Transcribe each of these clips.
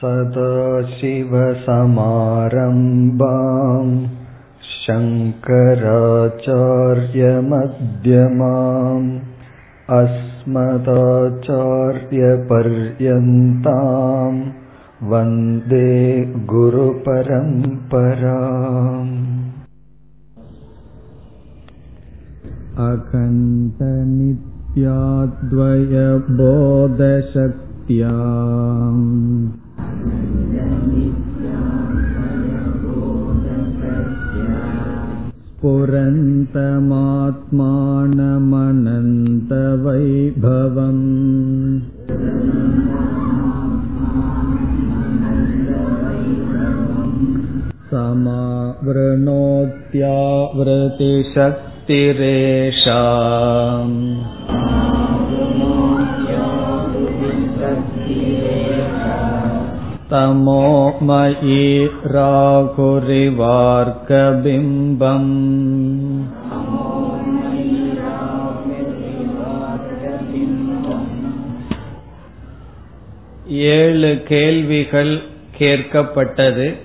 सदाशिवसमारम्भाम् शङ्कराचार्यमध्यमाम् अस्मदाचार्यपर्यन्ताम् वन्दे गुरुपरम्पराम् अखण्डनित्याद्वयबोधशक्त्या स्फुरन्तमात्मानमनन्तवैभवम् समावृणोत्यावृतिशक्तिरेषा तमो मयि राहुरिवार्कबिम्बम् ஏழு கேள்விகள் கேட்கப்பட்டது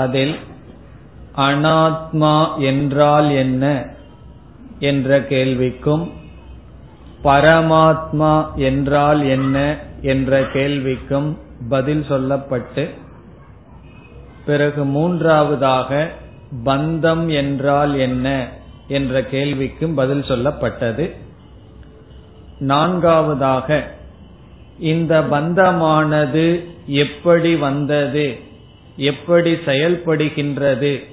அதில் அனாத்மா என்றால் என்ன என்ற கேள்விக்கும் பரமாத்மா என்றால் என்ன என்ற கேள்விக்கும் பதில் சொல்லப்பட்டு பிறகு மூன்றாவதாக பந்தம் என்றால் என்ன என்ற கேள்விக்கும் பதில் சொல்லப்பட்டது. நான்காவதாக இந்த பந்தமானது எப்படி வந்தது எப்படி செயல்படுகின்றது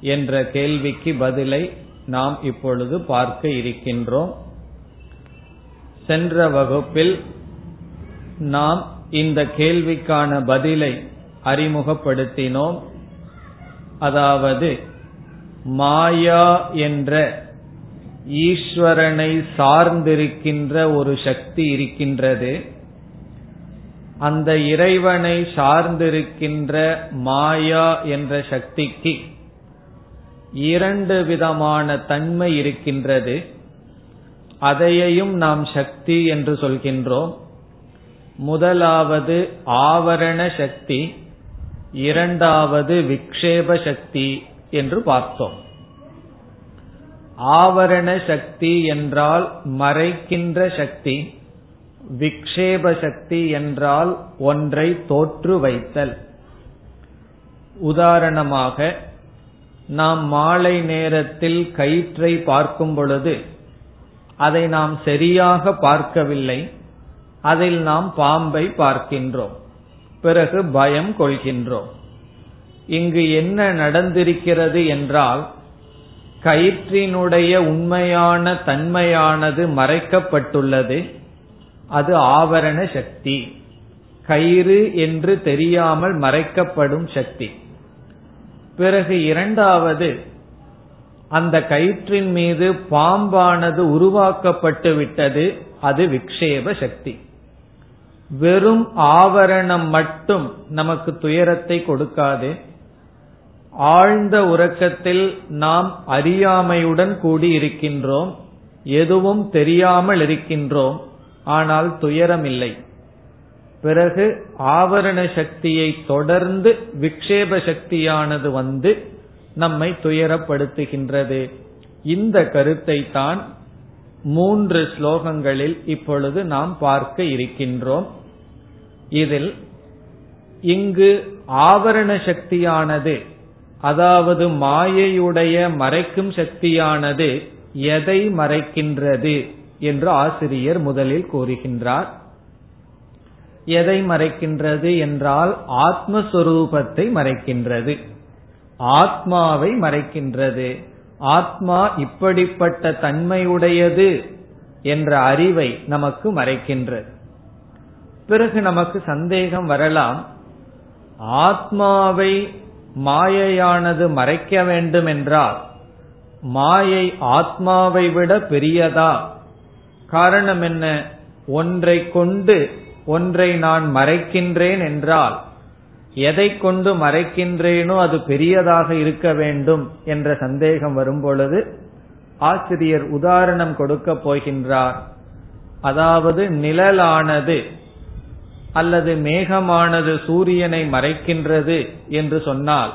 என்ற கேள்விக்கு பதிலை நாம் இப்பொழுது பார்க்க இருக்கின்றோம். சென்ற வகுப்பில் நாம் இந்த கேள்விக்கான பதிலை அறிமுகப்படுத்தினோம். அதாவது மாயா என்ற ஈஸ்வரனை சார்ந்திருக்கின்ற ஒரு சக்தி இருக்கின்றது. அந்த இறைவனை சார்ந்திருக்கின்ற மாயா என்ற சக்திக்கு இரண்டு விதமான தன்மை இருக்கின்றது. அதையையும் நாம் சக்தி என்று சொல்கின்றோம். முதலாவது ஆவரண சக்தி இரண்டாவது விக்ஷேப சக்தி என்று பார்த்தோம். ஆவரண சக்தி என்றால் மறைக்கின்ற சக்தி விக்ஷேப சக்தி என்றால் ஒன்றை தோற்று வைத்தல். உதாரணமாக நாம் மாலை நேரத்தில் கயிற்றை பார்க்கும் பொழுது அதை நாம் சரியாக பார்க்கவில்லை. அதில் நாம் பாம்பை பார்க்கின்றோம். பிறகு பயம் கொள்கின்றோம். இங்கு என்ன நடந்திருக்கிறது என்றால் கயிற்றினுடைய உண்மையான தன்மையானது மறைக்கப்பட்டுள்ளது. அது ஆவரண சக்தி. கயிறு என்று தெரியாமல் மறைக்கப்படும் சக்தி. பிறகு இரண்டாவது அந்த கயிற்றின் மீது பாம்பானது உருவாக்கப்பட்டு விட்டது அது விக்ஷேப சக்தி. வெறும் ஆவரணம் மட்டும் நமக்கு துயரத்தை கொடுக்காது. ஆழ்ந்த உறக்கத்தில் நாம் அறியாமையுடன் கூடி இருக்கின்றோம் எதுவும் தெரியாமல் இருக்கின்றோம். ஆனால் துயரம் இல்லை பிறகு ஆவரண சக்தியை தொடர்ந்து விக்ஷேப சக்தியானது வந்து நம்மை துயரப்படுத்துகின்றது. இந்த கருத்தை தான் மூன்று ஸ்லோகங்களில் இப்பொழுது நாம் பார்க்க இருக்கின்றோம். இதில் இங்கு ஆவரண சக்தியானது அதாவது மாயையுடைய மறைக்கும் சக்தியானது எதை மறைக்கின்றது என்று ஆசிரியர் முதலில் கூறுகின்றார். எதை மறைக்கின்றது என்றால் ஆத்மஸ்வரூபத்தை மறைக்கின்றது. ஆத்மாவை மறைக்கின்றது. ஆத்மா இப்படிப்பட்ட தன்மையுடையது என்ற அறிவை நமக்கு மறைக்கின்றது. பிறகு நமக்கு சந்தேகம் வரலாம். ஆத்மாவை மாயையானது மறைக்க வேண்டும் என்றால் மாயை ஆத்மாவை விட பெரியதா? காரணம் என்ன? ஒன்றை கொண்டு ஒன்றை நான் மறைக்கின்றேன் என்றால் எதை கொண்டு மறைக்கின்றேனோ அது பெரியதாக இருக்க வேண்டும் என்ற சந்தேகம் வரும்பொழுது ஆசிரியர் உதாரணம் கொடுக்க போகின்றார். அதாவது நிழலானது அல்லது மேகமானது சூரியனை மறைக்கின்றது என்று சொன்னால்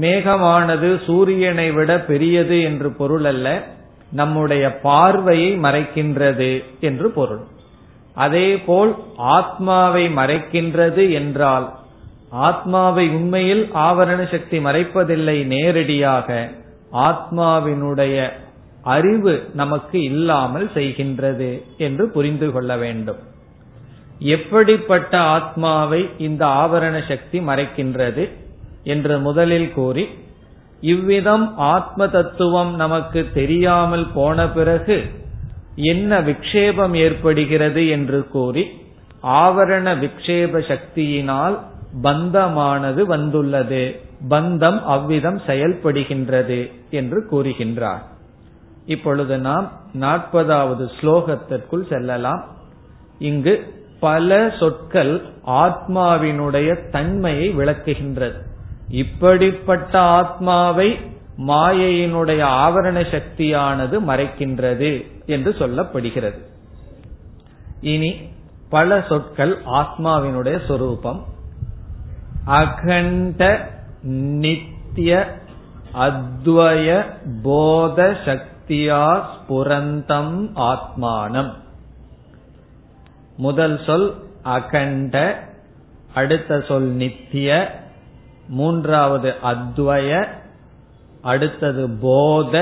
மேகமானது சூரியனை விட பெரியது என்று பொருள் அல்ல நம்முடைய பார்வையை மறைக்கின்றது என்று பொருள். அதேபோல் ஆத்மாவை மறைக்கின்றது என்றால் ஆத்மாவை உண்மையில் ஆவரண சக்தி மறைப்பதில்லை நேரடியாக ஆத்மாவினுடைய அறிவு நமக்கு இல்லாமல் செய்கின்றது என்று புரிந்து கொள்ள வேண்டும். எப்படிப்பட்ட ஆத்மாவை இந்த ஆவரண சக்தி மறைக்கின்றது என்று முதலில் கூறி இவ்விதம் ஆத்ம தத்துவம் நமக்கு தெரியாமல் போன பிறகு என்ன விக்ஷேபம் ஏற்படுகிறது என்று கூறி ஆவரண விக்ஷேப சக்தியினால் பந்தமானது வந்துள்ளது. பந்தம் அவ்விதம் செயல்படுகின்றது என்று கூறுகின்றார். இப்பொழுது நாம் நாற்பதாவது ஸ்லோகத்திற்குள் செல்லலாம். இங்கு பல சொற்கள் ஆத்மாவினுடைய தன்மையை விளக்குகின்றது. இப்படிப்பட்ட ஆத்மாவை மாயையினுடைய ஆவரண சக்தியானது மறைக்கின்றது என்று சொல்லப்படுகிறது. இனி பல சொற்கள் ஆத்மாவினுடைய சொரூபம். அகண்ட நித்திய அத்வய போத சக்தியா ஸ்புரந்தம் ஆத்மானம். முதல் சொல் அகண்ட அடுத்த சொல் நித்திய மூன்றாவது அத்வய அடுத்தது போத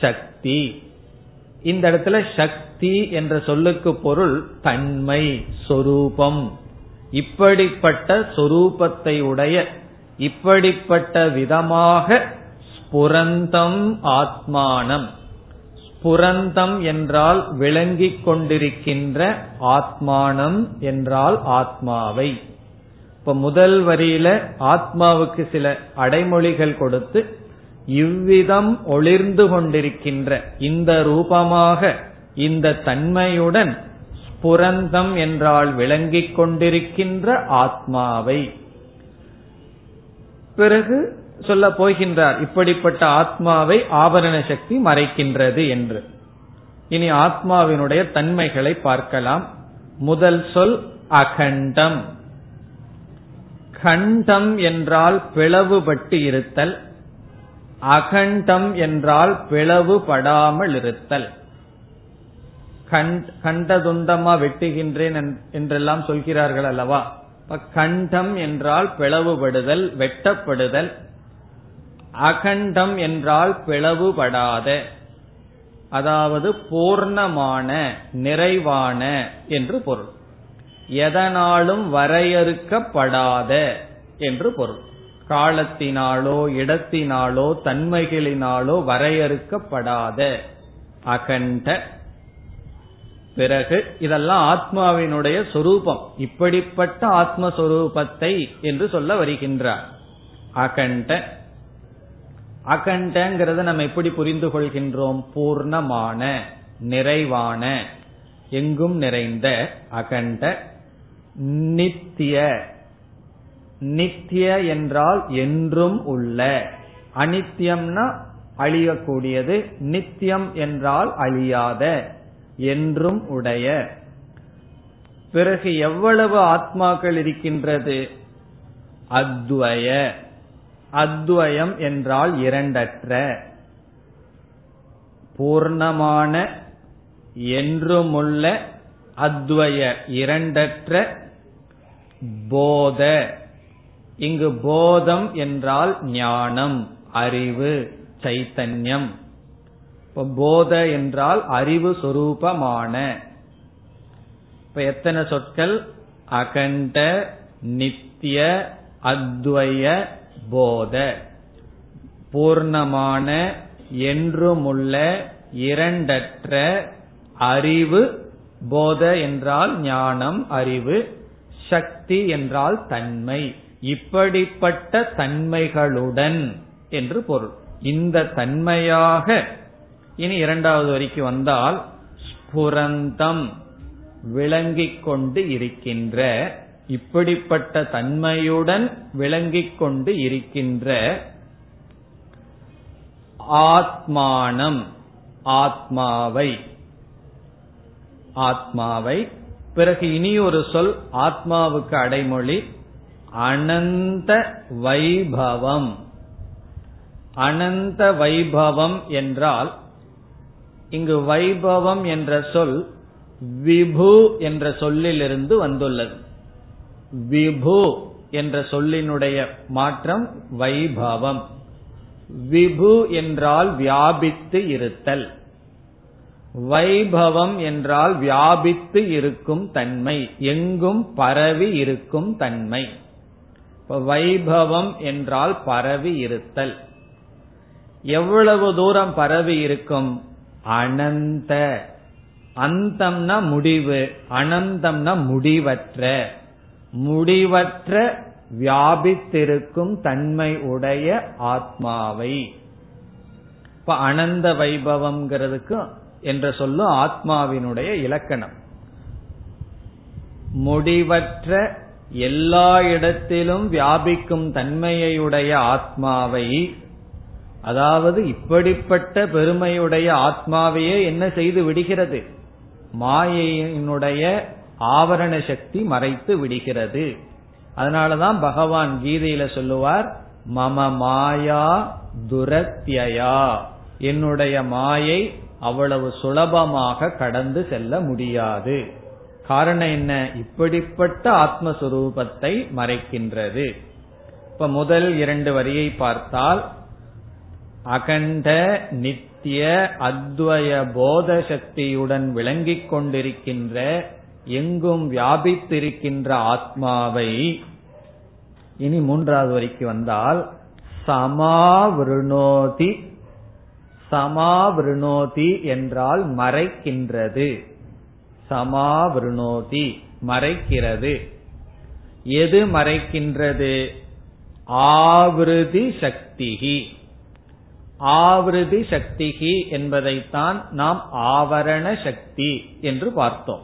சக்தி. இந்த இடத்துல சக்தி என்ற சொல்லுக்கு பொருள் தன்மை சொரூபம். இப்படிப்பட்ட சொரூபத்தை உடைய இப்படிப்பட்ட விதமாக ஸ்புரந்தம் ஆத்மானம். புரந்தம் என்றால் விளங்கிக் கொண்டிருக்கின்ற ஆத்மானம் என்றால் ஆத்மாவை. இப்ப முதல் வரியில ஆத்மாவுக்கு சில அடைமொழிகள் கொடுத்து இவ்விதம் ஒளிர்ந்து கொண்டிருக்கின்ற இந்த ரூபமாக இந்த தன்மையுடன் ஸ்புரந்தம் என்றால் விளங்கிக் கொண்டிருக்கின்ற ஆத்மாவை. பிறகு சொல்ல போகின்றார் இப்படிப்பட்ட ஆத்மாவை ஆபரண சக்தி மறைக்கின்றது என்று. இனி ஆத்மாவினுடைய தன்மைகளை பார்க்கலாம். முதல் சொல் அகண்டம். கண்டம் என்றால் பிளவுபட்டு இருத்தல். அகண்டம் என்றால் பிளவுபடாமல் இருத்தல். கண்டதுண்டமா வெட்டுகின்றேன் என்றெல்லாம் சொல்கிறார்கள் அல்லவா? கண்டம் என்றால் பிளவுபடுதல் வெட்டப்படுதல். அகண்டம் என்றால் பிளவுபடாத அதாவது பூர்ணமான நிறைவான என்று பொருள். எதனாலும் வரையறுக்கப்படாத என்று பொருள். காலத்தினாலோ இடத்தினாலோ தன்மைகளினாலோ வரையறுக்கப்படாத அகண்ட பிறகு இதெல்லாம் ஆத்மாவினுடைய சொரூபம். இப்படிப்பட்ட ஆத்மஸ்வரூபத்தை என்று சொல்ல வருகின்றார். அகண்ட அகண்டங்கிறத நம்ம எப்படி புரிந்து கொள்கின்றோம் பூர்ணமான நிறைவான எங்கும் நிறைந்த அகண்ட நித்திய. நித்திய என்றால் என்றும் உள்ள. அனித்தியம்னா அழியக்கூடியது நித்தியம் என்றால் அழியாத என்றும் உடைய. பிறகு எவ்வளவு ஆத்மாக்கள் இருக்கின்றது? அத்வய. அத்வயம் என்றால் இரண்டற்ற. பூர்ணமான என்றுமுள்ள அத்வய இரண்டற்ற போத. இங்கு போதம் என்றால் ஞானம் அறிவு சைத்தன்யம். போத என்றால் அறிவு சொரூபமான. இப்ப எத்தனை சொற்கள்? அகண்ட நித்திய அத்வய போத. பூர்ணமான என்றுமுள்ள இரண்டற்ற அறிவு போத என்றால் ஞானம் அறிவு சக்தி என்றால் தன்மை. இப்படிப்பட்ட தன்மைகளுடன் என்று பொருள். இந்த தன்மையாக இனி இரண்டாவது வரைக்கும் வந்தால் ஸ்புரந்தம் விளங்கிக் கொண்டு இருக்கின்ற இப்படிப்பட்ட தன்மையுடன் விளங்கிக் கொண்டு இருக்கின்ற ஆத்மானம் ஆத்மாவை. ஆத்மாவை. பிறகு இனி ஒரு சொல் ஆத்மாவுக்கு அடைமொழி அனந்த வைபவம். அனந்த வைபவம் என்றால் இங்கு வைபவம் என்ற சொல் விபு என்ற சொல்லிலிருந்து வந்துள்ளது. விபு என்ற சொல்லினுடைய மாற்றம் வைபவம். விபு என்றால் வியாபித்து இருத்தல். வைபவம் என்றால் வியாபித்து இருக்கும் தன்மை. எங்கும் பரவி இருக்கும் தன்மை. வைபவம் என்றால் பரவி இருத்தல். எவ்வளவு தூரம் பரவி இருக்கும்? அனந்த. அந்தம்னா முடிவு அனந்தம்னா முடிவற்ற. முடிவற்ற வியாபித்திருக்கும் தன்மை உடைய ஆத்மாவை. இப்ப அனந்த வைபவம்ங்கிறதுக்கு என்ற சொல்லும் ஆத்மாவினுடைய இலக்கணம். முடிவற்ற எல்லா இடத்திலும் வியாபிக்கும் தன்மையுடைய ஆத்மாவை அதாவது இப்படிப்பட்ட பெருமையுடைய ஆத்மாவையே என்ன செய்து விடுகிறது? மாயையினுடைய ஆவரண சக்தி மறைத்து விடுகிறது. அதனாலதான் பகவான் கீதையில சொல்லுவார் மம மாயா துரத்தியா என்னுடைய மாயை அவ்வளவு சுலபமாக கடந்து செல்ல முடியாது. காரணம் என்ன? இப்படிப்பட்ட ஆத்மஸ்வரூபத்தை மறைக்கின்றது. இப்ப முதல் இரண்டு வரியை பார்த்தால் அகண்ட நித்திய அத்வய போத சக்தியுடன் விளங்கிக் கொண்டிருக்கின்ற எங்கும் வியாபித்திருக்கின்ற ஆத்மாவை இனி மூன்றாவது வரைக்கு வந்தால் சமாவிருணோதி சமாவிருணோதி என்றால் மறைக்கின்றது. சமாவிருணோதி மறைக்கிறது. எது மறைக்கின்றது? ஆவிருதி சக்திகி ஆவிருதி சக்திகி என்பதைத்தான் நாம் ஆவரண சக்தி என்று பார்த்தோம்.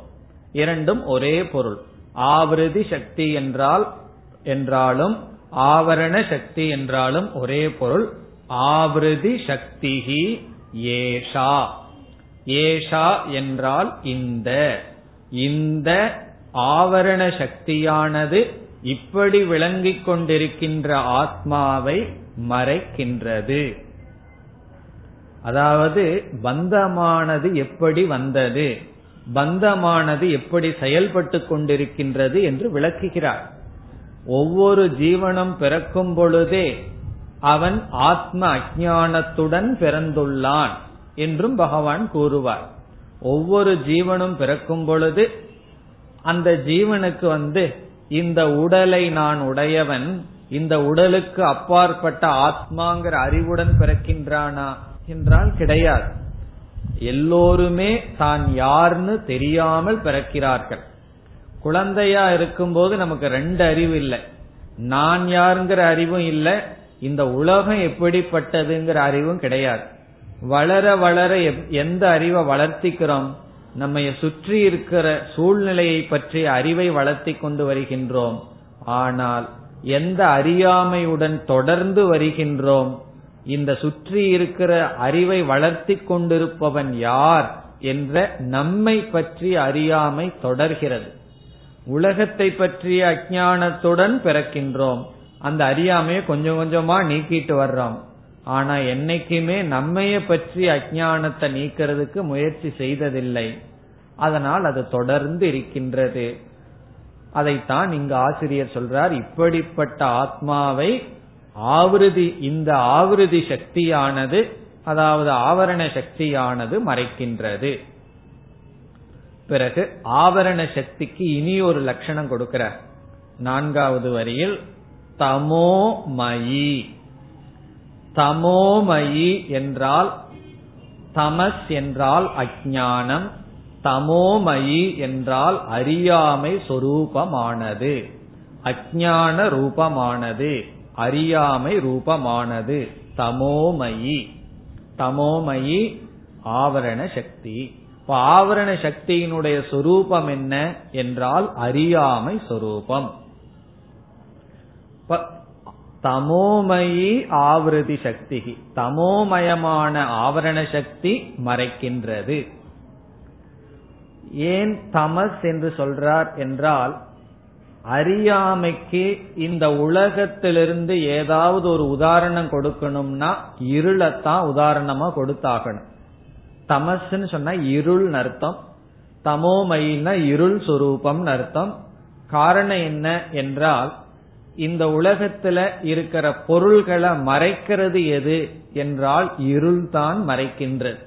இரண்டும் ஒரே பொருள். ஆவிருதி சக்தி என்றால் என்றாலும் ஆவரண சக்தி என்றாலும் ஒரே பொருள். ஆவிருதி சக்திகி ஏஷா. ஏஷா என்றால் இந்த. இந்த ஆவரண சக்தியானது இப்படி விளங்கிக் கொண்டிருக்கின்ற ஆத்மாவை மறைக்கின்றது. அதாவது பந்தமானது எப்படி வந்தது? பந்தமானது எப்படி செயல்பட்டு கொண்டிருக்கின்றது என்று விளக்குகிறார். ஒவ்வொரு ஜீவனம் பிறக்கும் பொழுதே அவன் ஆத்ம அஜானத்துடன் பிறந்துள்ளான் என்றும் பகவான் கூறுவார். ஒவ்வொரு ஜீவனும் பிறக்கும் பொழுது அந்த ஜீவனுக்கு வந்து இந்த உடலை நான் உடையவன் இந்த உடலுக்கு அப்பாற்பட்ட ஆத்மாங்கிற அறிவுடன் பிறக்கின்றானா? என்றால் கிடையாது. எல்லோருமே தான் யார்னு தெரியாமல் பிறக்கிறார்கள். குழந்தையா இருக்கும்போது நமக்கு ரெண்டு அறிவு இல்லை. நான் யாருங்கிற அறிவும் இல்லை. இந்த உலகம் எப்படிப்பட்டதுங்கிற அறிவும் கிடையாது. வளர வளர எந்த அறிவை வளர்த்திக்கிறோம்? நம்ம சுற்றி இருக்கிற சூழ்நிலையை பற்றிய அறிவை வளர்த்தி கொண்டு வருகின்றோம். ஆனால் எந்த அறியாமையுடன் தொடர்ந்து வருகின்றோம்? இந்த சுற்றி இருக்கிற அறிவை வளர்த்தி கொண்டிருப்பவன் யார் என்ற நம்மை பற்றி அறியாமை தொடர்கிறது. உலகத்தை பற்றிய அஜானத்துடன் பிறக்கின்றோம். அந்த அறியாமையை கொஞ்சம் கொஞ்சமா நீக்கிட்டு வர்றோம். ஆனா என்னைக்குமே நம்மைய பற்றி அஜானத்தை நீக்கிறதுக்கு முயற்சி செய்ததில்லை. அதனால் அது தொடர்ந்து இருக்கின்றது. அதைத்தான் இங்கு ஆசிரியர் சொல்றார். இப்படிப்பட்ட ஆத்மாவை ஆவிருதி இந்த ஆவிருதி சக்தியானது அதாவது ஆவரண சக்தியானது மறைக்கின்றது. பிறகு ஆவரண சக்திக்கு இனி ஒரு லட்சணம் கொடுக்கிறார் நான்காவது வரியில் தமோமயி. தமோமயி என்றால் தமஸ் என்றால் அஜானம் தமோமயி என்றால் அறியாமை சொரூபமானது அஜான ரூபமானது. அறியாமை ரூபமானது. தமோமயி. தமோமயி ஆவரண சக்தி. இப்ப ஆவரண சக்தியினுடைய சொரூபம் என்ன என்றால் அறியாமை சொரூபம். தமோமயி ஆவிருதி சக்தி தமோமயமான ஆவரண சக்தி மறைக்கின்றது. ஏன் தமஸ் என்று சொல்றார் என்றால் அறியாமைக்கு இந்த உலகத்திலிருந்து ஏதாவது ஒரு உதாரணம் கொடுக்கணும்னா இருளத்தான் உதாரணமா கொடுத்தாகணும். தமசுன்னு சொன்னா இருள் அர்த்தம். தமோமயின்னா இருள் சுரூபம் அர்த்தம். காரணம் என்ன என்றால் இந்த உலகத்துல இருக்கிற பொருள்களை மறைக்கிறது எது என்றால் இருள் தான் மறைக்கின்றது.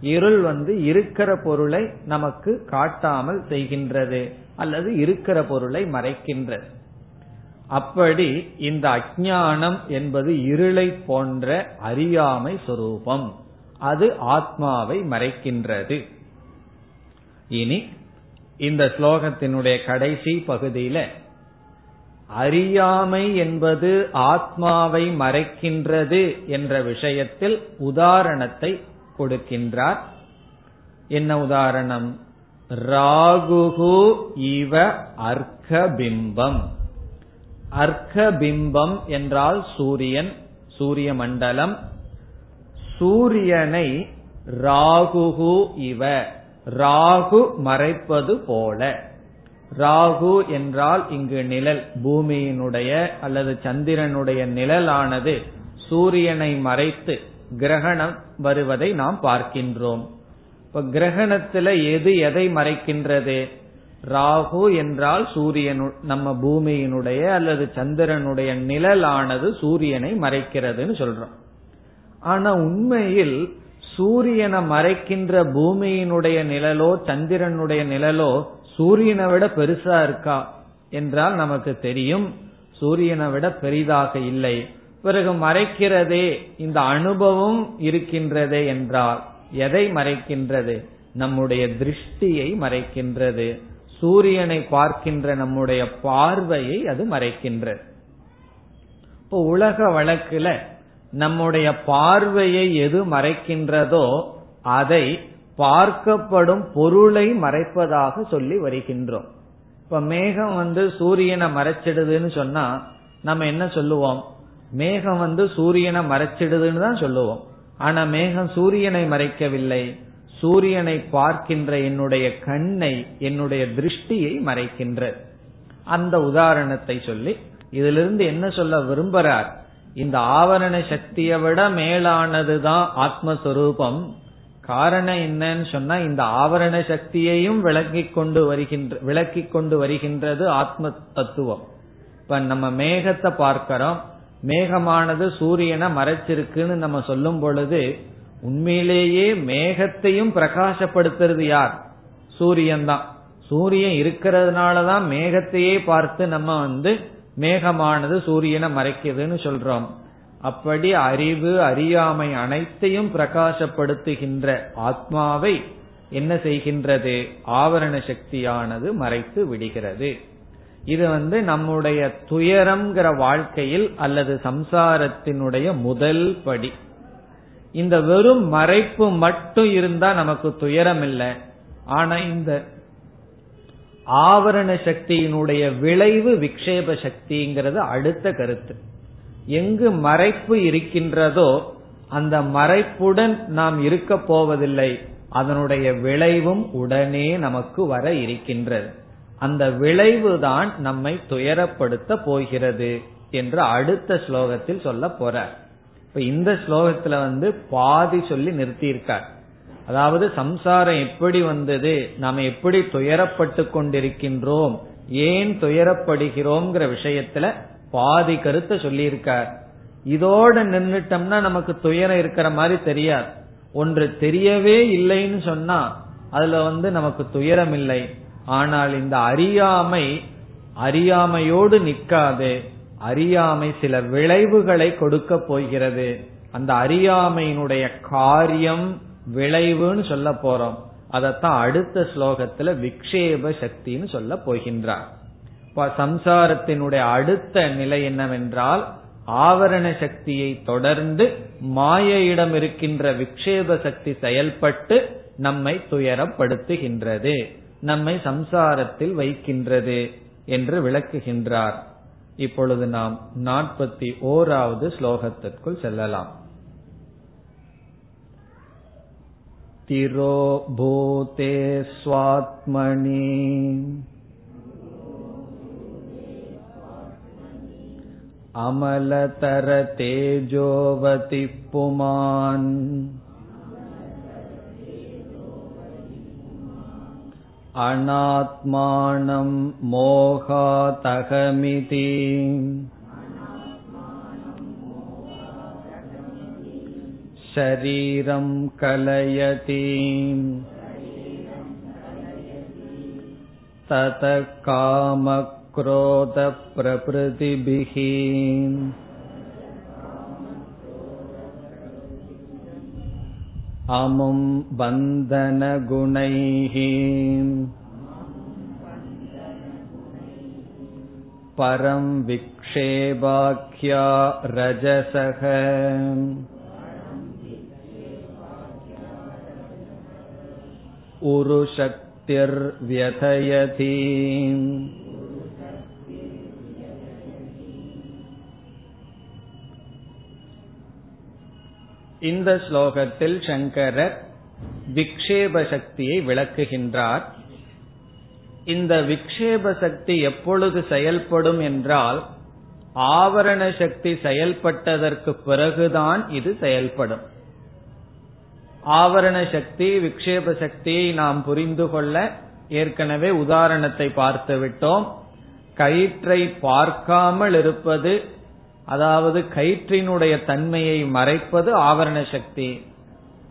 இருள் வந்து இருக்கிற பொருளை நமக்கு காட்டாமல் செய்கின்றது. அல்லது இருக்கிற பொருளை மறைக்கின்றது அப்படி இந்த அஜானம் என்பது இருளை போன்ற அறியாமை சொரூபம். அது ஆத்மாவை மறைக்கின்றது. இனி இந்த ஸ்லோகத்தினுடைய கடைசி பகுதியில அறியாமை என்பது ஆத்மாவை மறைக்கின்றது என்ற விஷயத்தில் உதாரணத்தை கொடுக்கின்றார். என்ன உதாரணம்? ராகுகு இவ அர்க்கபிம்பம். அர்க்கபிம்பம் என்றால் சூரியன் சூரிய மண்டலம். சூரியனை ராகுகு இவ ராகு மறைப்பது போல. ராகு என்றால் இங்கு நிழல் பூமியினுடைய அல்லது சந்திரனுடைய நிழலானது சூரியனை மறைத்து கிரகணம் வருவதை நாம் பார்க்கின்றோம். இப்ப கிரகணத்துல எது எதை மறைக்கின்றது? ராகு என்றால் சூரியனு நம்ம பூமியினுடைய அல்லது சந்திரனுடைய நிழலானது சூரியனை மறைக்கிறதுன்னு சொல்றோம். ஆனா உண்மையில் சூரியனை மறைக்கின்ற பூமியினுடைய நிழலோ சந்திரனுடைய நிழலோ சூரியனை விட பெருசா இருக்கா என்றால் நமக்கு தெரியும். சூரியனை விட பெரிதாக இல்லை. பிறகு மறைக்கிறதே இந்த அனுபவம் இருக்கின்றதே என்றால் எதை மறைக்கின்றது? நம்முடைய திருஷ்டியை மறைக்கின்றது. சூரியனை பார்க்கின்ற நம்முடைய பார்வையை அது மறைக்கின்றது. இப்போ உலக வழக்குல நம்முடைய பார்வையை எது மறைக்கின்றதோ அதை பார்க்கப்படும் பொருளை மறைப்பதாக சொல்லி வருகின்றோம். இப்ப மேகம் வந்து சூரியனை மறைச்சிடுதுன்னு சொன்னா நம்ம என்ன சொல்லுவோம்? மேகம் வந்து சூரியனை மறைச்சிடுதுன்னு தான் சொல்லுவோம். ஆனா மேகம் சூரியனை மறைக்கவில்லை. சூரியனை பார்க்கின்ற என்னுடைய கண்ணை என்னுடைய திருஷ்டியை மறைக்கின்ற. அந்த உதாரணத்தை சொல்லி இதிலிருந்து என்ன சொல்ல விரும்புறார் இந்த ஆவரண சக்தியை விட மேலானதுதான் ஆத்மஸ்வரூபம். காரணம் என்னன்னு சொன்னா இந்த ஆவரண சக்தியையும் விளக்கி கொண்டு வருகின்ற விளக்கி கொண்டு வருகின்றது ஆத்ம தத்துவம். இப்ப நம்ம மேகத்தை பார்க்கிறோம். மேகமானது சூரியனை மறைச்சிருக்குன்னு நம்ம சொல்லும் பொழுது உண்மையிலேயே மேகத்தையும் பிரகாசப்படுத்துறது யார்? சூரியன் தான் சூரியன் இருக்கிறதுனாலதான் மேகத்தையே பார்த்து நம்ம வந்து மேகமானது சூரியனை மறைக்குதுன்னு சொல்றோம். அப்படி அறிவு அறியாமை அனைத்தையும் பிரகாசப்படுத்துகின்ற ஆத்மாவை என்ன செய்கின்றது? ஆவரண சக்தியானது மறைத்து விடுகிறது. இது வந்து நம்முடைய துயரம்ங்கிற வாழ்க்கையில் அல்லது சம்சாரத்தினுடைய முதல் படி. இந்த வெறும் மறைப்பு மட்டும் இருந்தா நமக்கு துயரம் இல்லை. ஆனா இந்த ஆவரண சக்தியினுடைய விளைவு விக்ஷேப சக்திங்கிறது அடுத்த கருத்து. எங்கு மறைப்பு இருக்கின்றதோ அந்த மறைப்புடன் நாம் இருக்க போவதில்லை. அதனுடைய விளைவும் உடனே நமக்கு வர இருக்கின்றது. அந்த விளைவுதான் நம்மை துயரப்படுத்த போகிறது என்று அடுத்த ஸ்லோகத்தில் சொல்ல போறார். இப்ப இந்த ஸ்லோகத்துல வந்து பாதி சொல்லி நிறுத்தியிருக்கார். அதாவது சம்சாரம் எப்படி வந்தது நாம் எப்படி துயரப்பட்டு கொண்டிருக்கின்றோம் ஏன் துயரப்படுகிறோம்ங்கிற விஷயத்துல பாதி கருத்தை சொல்லியிருக்கார். இதோட நின்றுட்டோம்னா நமக்கு துயரம் இருக்கிற மாதிரி தெரியாது. ஒன்று தெரியவே இல்லைன்னு சொன்னா அதுல வந்து நமக்கு துயரம் இல்லை ஆனால் இந்த அறியாமை அறியாமையோடு நிற்காது. அறியாமை சில விளைவுகளை கொடுக்க போகிறது. அந்த அறியாமையினுடைய காரியம் விளைவுன்னு சொல்ல போறோம். அதத்தான் அடுத்த ஸ்லோகத்துல விக்ஷேப சக்தின்னு சொல்ல போகின்றார். சம்சாரத்தினுடைய அடுத்த நிலை என்னவென்றால் ஆவரண சக்தியை தொடர்ந்து மாயையிடம் இருக்கின்ற விக்ஷேப சக்தி செயல்பட்டு நம்மை துயரப்படுத்துகின்றது. நம்மை சம்சாரத்தில் வைக்கின்றது என்று விளக்குகின்றார் இப்பொழுது நாம் நாற்பத்தி ஓராவது ஸ்லோகத்திற்குள் செல்லலாம் तिरो भूते स्वात्मनि अमलतरतेजोवति पुमान् अनात्मानं मोहातहमिति शरीरं कलयति ततः कामक्रोधप्रभृतिभिः अमुं बन्धनगुणैः परं विक्षेपाख्या रजसः उरुशक्तिर्व्यथयति இந்த ஸ்லோகத்தில் சங்கரர் விக்ஷேப சக்தியை விளக்குகின்றார். இந்த விக்ஷேப சக்தி எப்பொழுது செயல்படும் என்றால் ஆவரண சக்தி செயல்பட்டதற்கு பிறகுதான் இது செயல்படும். ஆவரண சக்தி விக்ஷேப சக்தியை நாம் புரிந்து கொள்ள ஏற்கனவே உதாரணத்தை பார்த்து விட்டோம் கயிற்றை பார்க்காமல் இருப்பது அதாவது கயிற்றினுடைய தன்மையை மறைப்பது ஆவரண சக்தி.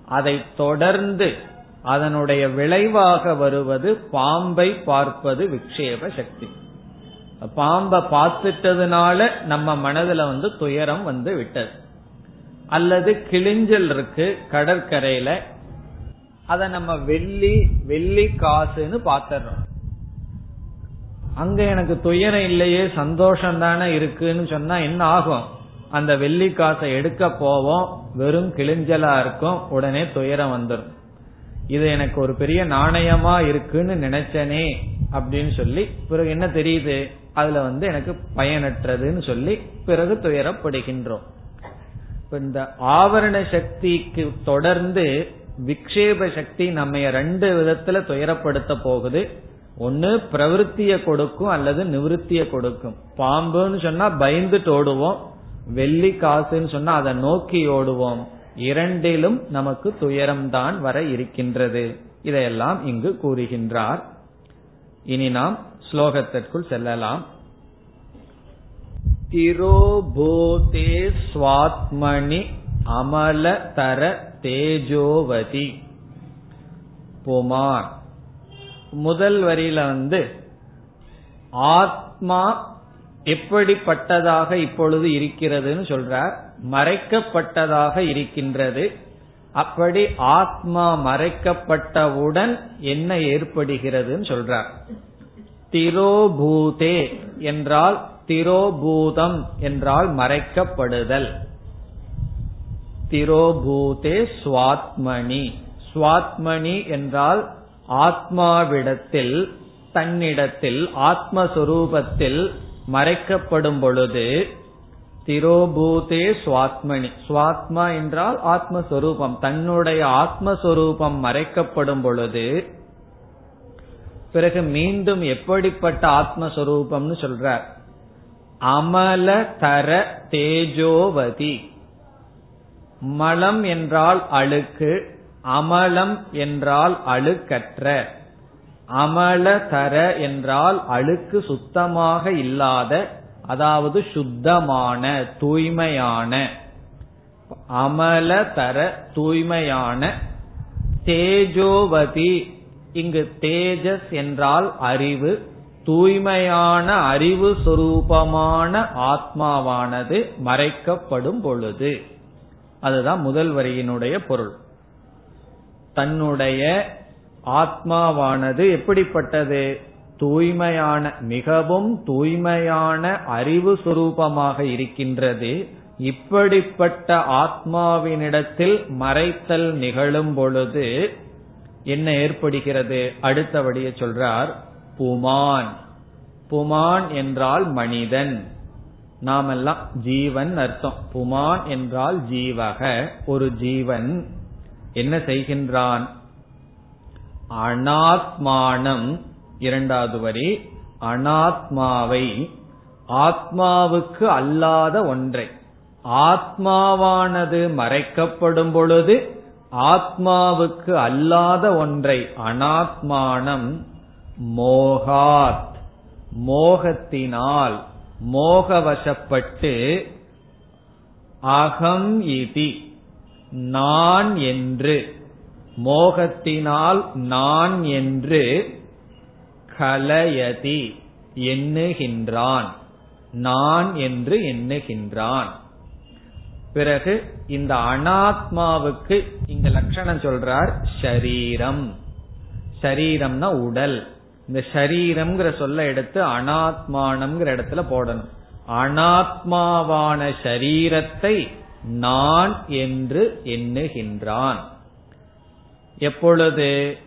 அதை தொடர்ந்து அதனுடைய விளைவாக வருவது பாம்பை பார்ப்பது விக்ஷேப சக்தி. பாம்பை பார்த்துட்டதுனால நம்ம மனதுல வந்து துயரம் வந்து விட்டது. அல்லது கிழிஞ்சல் இருக்கு கடற்கரையில. அத நம்ம வெள்ளி வெள்ளி காசுன்னு பாத்துறோம் அங்க எனக்கு துயரம் இல்லையே சந்தோஷம் தானே இருக்குன்னு சொன்னா என்ன ஆகும்? அந்த வெள்ளி காசை எடுக்க போவோம் வெறும் கிழிஞ்சலா இருக்கும் உடனே துயரம் வந்துடும் இது எனக்கு ஒரு பெரிய நாணயமா இருக்குன்னு நினைச்சனே அப்படின்னு சொல்லி பிறகு என்ன தெரியுது? அதுல வந்து எனக்கு பயனற்றதுன்னு சொல்லி பிறகு துயரப்படுகின்றோம். இந்த ஆவரண சக்திக்கு தொடர்ந்து விக்ஷேப சக்தி நம்ம ரெண்டு விதத்துல துயரப்படுத்த போகுது. ஒன்னு பிரவருத்திய கொடுக்கும் அல்லது நிவிருத்திய கொடுக்கும். பாம்புன்னு சொன்னா பயந்துட்டு ஓடுவோம். வெள்ளி காசுன்னு சொன்னா அதை நோக்கி ஓடுவோம். இரண்டிலும் நமக்கு துயரம்தான் வர இருக்கின்றது. இதையெல்லாம் இங்கு கூறுகின்றார். இனி நாம் ஸ்லோகத்திற்குள் செல்லலாம். திரோபூதே ஸ்வாத்மணி அமலதர தேஜோவதி. புமார். முதல் வரியில வந்து ஆத்மா எப்படிப்பட்டதாக இப்பொழுது இருக்கிறதுன்னு சொல்றார். மறைக்கப்பட்டதாக இருக்கின்றது. அப்படி ஆத்மா மறைக்கப்பட்டவுடன் என்ன ஏற்படுகிறதுன்னு சொல்றார். திரோபூதே என்றால் திரோபூதம் என்றால் மறைக்கப்படுதல். திரோபூதே சுவாத்மணி சுவாத்மணி என்றால் ஆத்மாவிடத்தில் தன்னிடத்தில் ஆத்மஸ்வரூபத்தில் மறைக்கப்படும் பொழுது திரோபூதே சுவாத்மணி சுவாத்மா என்றால் ஆத்மஸ்வரூபம். தன்னுடைய ஆத்மஸ்வரூபம் மறைக்கப்படும் பொழுது பிறகு மீண்டும் எப்படிப்பட்ட ஆத்மஸ்வரூபம்னு சொல்றார். அமல தர தேஜோவதி. மலம் என்றால் அழுக்கு அமலம் என்றால் அழுக்கற்ற. அமலதர என்றால் அழுக்கு சுத்தமாக இல்லாத அதாவது சுத்தமான தூய்மையான. அமலதர தூய்மையான. தேஜோவதி இங்கு தேஜஸ் என்றால் அறிவு. தூய்மையான அறிவு சுரூபமான ஆத்மாவானது மறைக்கப்படும் பொழுது. அதுதான் முதல் வரியினுடைய பொருள். தன்னுடைய ஆத்மாவானது எப்படிப்பட்டது? தூய்மையான மிகவும் தூய்மையான அறிவு சுரூபமாக இருக்கின்றது. இப்படிப்பட்ட ஆத்மாவினிடத்தில் மறைத்தல் நிகழும் பொழுது என்ன ஏற்படுகிறது? அடுத்தபடியே சொல்றார் புமான். புமான் என்றால் மனிதன். நாமெல்லாம் ஜீவன் அர்த்தம். புமான் என்றால் ஜீவக. ஒரு ஜீவன் என்ன செய்கின்றான்? அனாத்மானம். இரண்டாவது வரி. அனாத்மாவை ஆத்மாவுக்கு அல்லாத ஒன்றை. ஆத்மாவானது மறைக்கப்படும் பொழுது ஆத்மாவுக்கு அல்லாத ஒன்றை. அனாத்மானம் மோகாத். மோகத்தினால் மோகவசப்பட்டு அகம் இதி. நான் என்று. மோகத்தினால் நான் என்று கலயதி எண்ணுகின்றான். நான் என்று எண்ணுகின்றான். பிறகு இந்த அனாத்மாவுக்கு இங்க லட்சணம் சொல்றார் ஷரீரம். ஷரீரம்னா உடல். இந்த ஷரீரம்ங்கிற சொல்ல எடுத்து அனாத்மானம்ங்கிற இடத்துல போடணும். அனாத்மாவான ஷரீரத்தை நான் என்று எண்ணுகின்றான். எப்பொழுது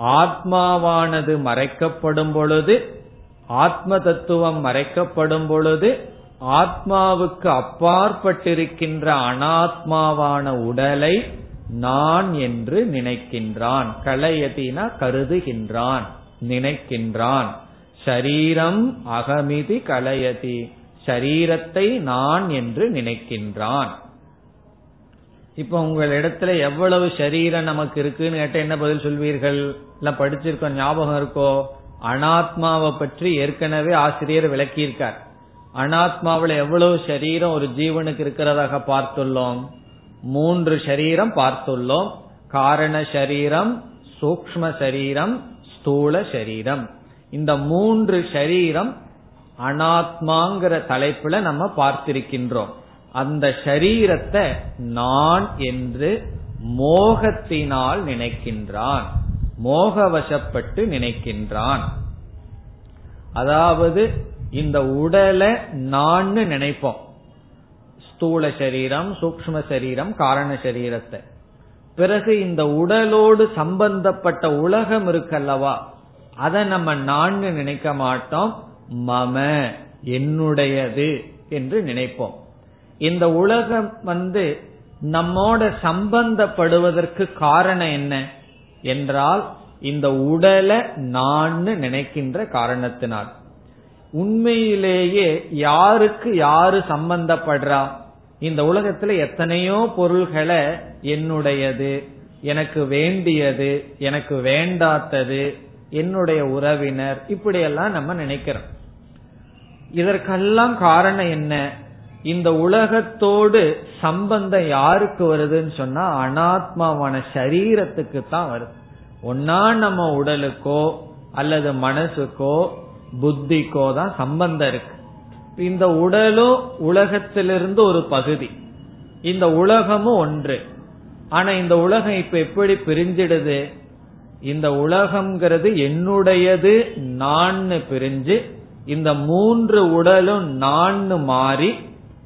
ஆத்மாவானது மறைக்கப்படும் பொழுது ஆத்ம தத்துவம் மறைக்கப்படும் பொழுது ஆத்மாவுக்கு அப்பாற்பட்டிருக்கின்ற அனாத்மாவான உடலை நான் என்று நினைக்கின்றான். களையதினா கருதுகின்றான் நினைக்கின்றான். ஷரீரம் அகமிதி களையதி. சரீரத்தை நான் என்று நினைக்கின்றான். இப்ப உங்களிடத்துல எவ்வளவு சரீரம் நமக்கு இருக்குன்னு கேட்ட என்ன பதில் சொல்வீர்கள்? எல்லாம் படிச்சிருக்கோம் ஞாபகம் இருக்கோ? அனாத்மாவை பற்றி ஏற்கனவே ஆசிரியர் விளக்கியிருக்கார். அனாத்மாவில் எவ்வளவு சரீரம் ஒரு ஜீவனுக்கு இருக்கிறதாக பார்த்துள்ளோம்? மூன்று சரீரம் பார்த்துள்ளோம். காரண சரீரம் சூக்ம சரீரம் ஸ்தூல சரீரம். இந்த மூன்று சரீரம் அனாத்மாங்கிற தலைப்புல நம்ம பார்த்திருக்கின்றோம். அந்த ஷரீரத்தை நான் என்று மோகத்தினால் நினைக்கின்றான். மோகவசப்பட்டு நினைக்கின்றான். அதாவது இந்த உடலை நான் நினைப்போம். ஸ்தூல சரீரம் சூக்ம சரீரம் காரண சரீரத்தை. பிறகு இந்த உடலோடு சம்பந்தப்பட்ட உலகம் இருக்கல்லவா? அதை நம்ம நான் நினைக்க மாட்டோம். மம என்னுடையது என்று நினைப்போம். இந்த உலகம் வந்து நம்மோட சம்பந்தப்படுவதற்கு காரணம் என்ன என்றால் இந்த உடலை நான் நினைக்கின்ற காரணத்தினால். உண்மையிலேயே யாருக்கு யாரு சம்பந்தப்படுறா? இந்த உலகத்துல எத்தனையோ பொருள்களை என்னுடையது எனக்கு வேண்டியது எனக்கு வேண்டாத்தது என்னுடைய உறவினர் இப்படியெல்லாம் நம்ம நினைக்கிறோம். இதற்கெல்லாம் காரணம் என்ன? இந்த உலகத்தோடு சம்பந்தம் யாருக்கு வருதுன்னு சொன்னா அனாத்மாவான சரீரத்துக்கு தான் வருது. ஒன்னா நம்ம உடலுக்கோ அல்லது மனசுக்கோ புத்திக்கோ தான் சம்பந்தம் இருக்கு. இந்த உடலும் உலகத்திலிருந்து ஒரு பகுதி. இந்த உலகமும் ஒன்று. ஆனா இந்த உலகம் இப்ப எப்படி பிரிஞ்சிடுது? இந்த உலகம்ங்கிறது என்னுடையது நான் பிரிஞ்சு இந்த மூன்று உடலும் நான் மாறி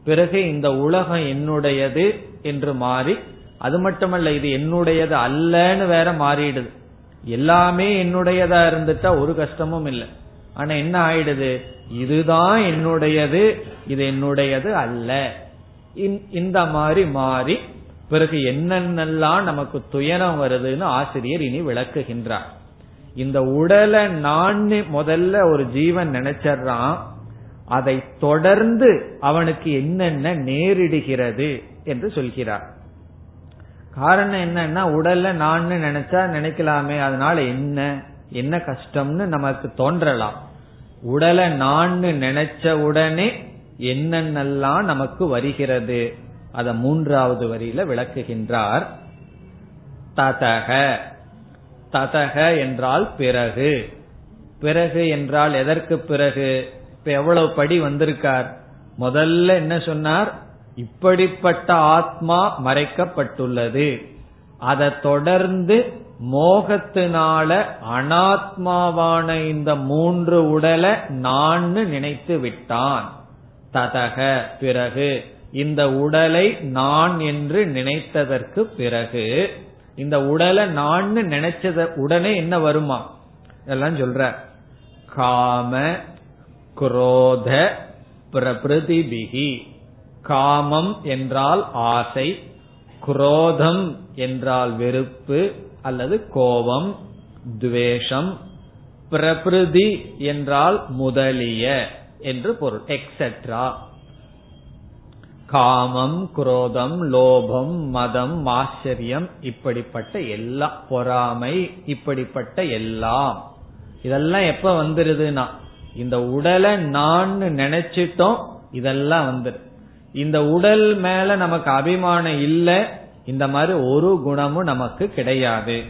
பிறகு இந்த உலகம் என்னுடையது என்று மாறி அது மட்டுமல்ல இது என்னுடையது அல்லன்னு வேற மாறிடுது. எல்லாமே என்னுடையதா இருந்துட்டா ஒரு கஷ்டமும் இல்லை. ஆனா என்ன ஆயிடுது? இதுதான் என்னுடையது இது என்னுடையது அல்ல. இந்த மாதிரி மாறி பிறகு என்னென்னலாம் நமக்கு துயரம் வருதுன்னு ஆசிரியர் இனி விளக்குகின்றார். இந்த உடலை நான் முதல்ல ஒரு ஜீவன் நினைச்சிடறான். அதை தொடர்ந்து அவனுக்கு என்னென்ன நேரிடுகிறது என்று சொல்கிறார். காரணம் என்னன்னா உடல்ல நான் நினைச்சா நினைக்கலாமே அதனால என்ன என்ன கஷ்டம்னு நமக்கு தோன்றலாம். உடலை நான் நினைச்ச உடனே என்னென்னலாம் நமக்கு வருகிறது? அத மூன்றாவது வரியில விளக்குகின்றார். ததக. ததக என்றால் பிறகு. பிறகு என்றால் எதற்கு பிறகு? இப்ப எவ்வளவு படி வந்திருக்கார்? முதல்ல என்ன சொன்னார்? இப்படிப்பட்ட ஆத்மா மறைக்கப்பட்டுள்ளது. அதை தொடர்ந்து மோகத்தினால அனாத்மாவான இந்த மூன்று உடலை நான் நினைத்து விட்டான். ததக பிறகு. இந்த உடலை நான் என்று நினைத்ததற்கு பிறகு இந்த உடலை நான் நினைச்சத உடனே என்ன வருமா? எல்லாம் சொல்ற. காம குரோத பிரபிருதிபிகி காமம் என்றால் ஆசை குரோதம் என்றால் வெறுப்பு அல்லது கோபம் துவேஷம் பிரபிருதி என்றால் முதலிய என்று பொருள் எக்ஸெட்ரா காமம் குரோதம் லோபம் மதம் ஆச்சரியம் இப்படிப்பட்ட எல்லா பொறாமை இப்படிப்பட்ட எல்லாம். இதெல்லாம் எப்ப வந்துருதுன்னா இந்த உடலை நான் நினைச்சிட்டோம் இதெல்லாம் வந்துரு. இந்த உடல் மேல நமக்கு அபிமானம் இல்லை இந்த மாதிரி ஒரு குணமும் நமக்கு கிடையாது.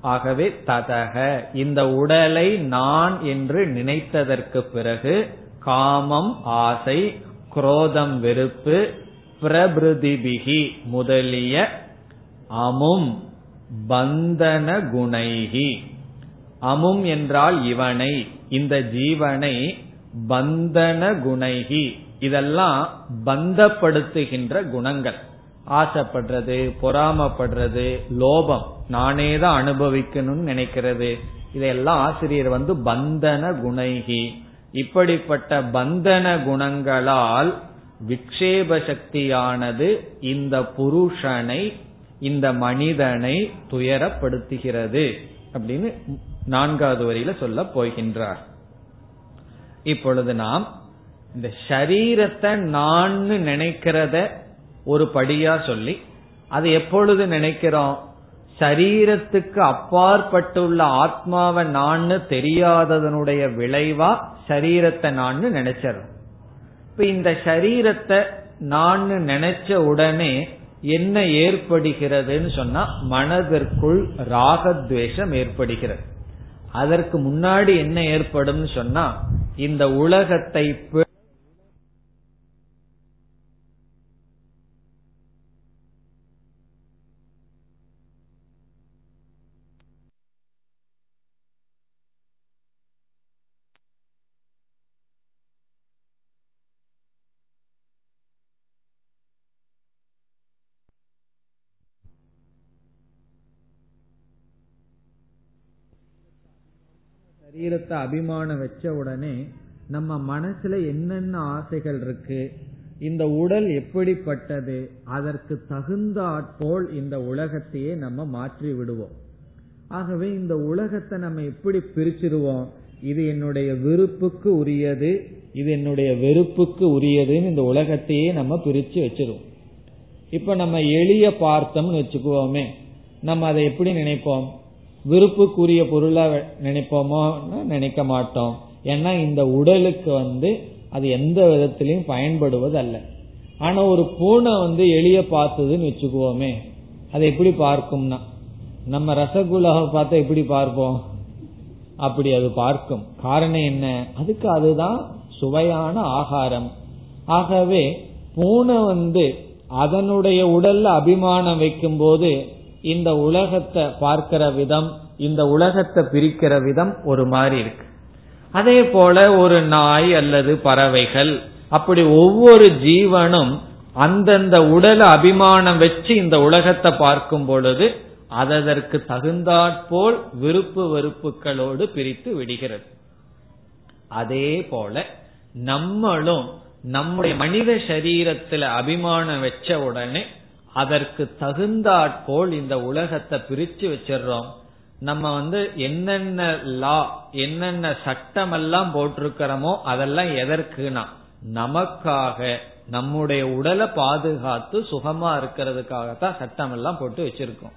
ஆகவே ததக இந்த உடலை நான் என்று நினைத்ததற்கு பிறகு காமம் ஆசை குரோதம் வெறுப்பு பிரபிருதிபிகி முதலிய அமும் பந்தன குணைகி அமும் என்றால் இவனை இந்த ஜீவனை பந்தன குணைகி இதெல்லாம் பந்தப்படுத்துகின்ற குணங்கள். ஆசைப்படுறது பொறாமப்படுறது லோபம் நானே தான் அனுபவிக்கணும்னு நினைக்கிறது. இதெல்லாம் ஆசிரியர் வந்து பந்தன குணைகி இப்படிப்பட்ட பந்தன குணங்களால் விக்ஷேப சக்தியானது இந்த புருஷனை இந்த மனிதனை துயரப்படுத்துகிறது அப்படின்னு நான்காவது வரியில சொல்ல போகின்றார். இப்பொழுது நாம் இந்த சரீரத்தை நான் நினைக்கிறத ஒரு படியா சொல்லி அது எப்பொழுது நினைக்கிறோம்? சரீரத்துக்கு அப்பாற்பட்டுள்ள ஆத்மாவை நான் தெரியாததனுடைய விளைவா சரீரத்தை நான் நினைச்சிடறோம். இப்ப இந்த சரீரத்தை நான் நினைச்ச உடனே என்ன ஏற்படுகிறதுன்னு சொன்னா மனதிற்குள் ராகத்வேஷம் ஏற்படுகிறது. அதற்கு முன்னாடி என்ன ஏற்படும் சொன்னா இந்த உலகத்தை சரீரத்தை அபிமானம் வச்ச உடனே நம்ம மனசுல என்னென்ன ஆசைகள் இருக்கு இந்த உடல் எப்படிப்பட்டது அதற்கு தகுந்த போல் இந்த உலகத்தையே நம்ம மாற்றி விடுவோம். ஆகவே இந்த உலகத்தை நம்ம எப்படி பிரிச்சிருவோம்? இது என்னுடைய விருப்புக்கு உரியது இது என்னுடைய வெறுப்புக்கு உரியதுன்னு இந்த உலகத்தையே நம்ம பிரிச்சு வச்சிருவோம். இப்ப நம்ம எளிய பார்த்தோம்னு வச்சுக்குவோமே நம்ம அதை எப்படி நினைப்போம்? விருப்புக்குரிய பொருளா நினைப்போமோ நினைக்க மாட்டோம். ஏன்னா இந்த உடலுக்கு வந்து அது எந்த விதத்திலையும் பயன்படுவது அல்ல ஆனா ஒரு பூனை வந்து எளிய பார்த்ததுன்னு வச்சுக்குவோமே அதை எப்படி பார்க்கும்னா? நம்ம ரசகுல்லாவை பார்த்தா எப்படி பார்ப்போம்? அப்படி அது பார்க்கும். காரணம் என்ன? அதுக்கு அதுதான் சுவையான ஆகாரம். ஆகவே பூனை வந்து அதனுடைய உடல்ல அபிமானம் வைக்கும் போது இந்த உலகத்தை பார்க்கிற விதம் இந்த உலகத்தை பிரிக்கிற விதம் ஒரு மாதிரி இருக்கு. அதே போல ஒரு நாய் அல்லது பறவைகள் அப்படி ஒவ்வொரு ஜீவனும் அந்தந்த உடல அபிமானம் வச்சு இந்த உலகத்தை பார்க்கும் பொழுது அதற்கு தகுந்தாற்போல் விருப்பு வெறுப்புகளோடு பிரித்து விடுகிறது. அதே போல நம்மளும் நம்முடைய மனித சரீரத்துல அபிமானம் வச்ச உடனே அதற்கு தகுந்தாற்போல் இந்த உலகத்தை பிரிச்சு வச்சிடுறோம். நம்ம வந்து என்னென்ன லா என்னென்ன சட்டம் எல்லாம் போட்டிருக்கிறோமோ அதெல்லாம் எதற்குனா நமக்காக நம்முடைய உடலை பாதுகாத்து சுகமா இருக்கிறதுக்காகத்தான் சட்டம் எல்லாம் போட்டு வச்சிருக்கோம்.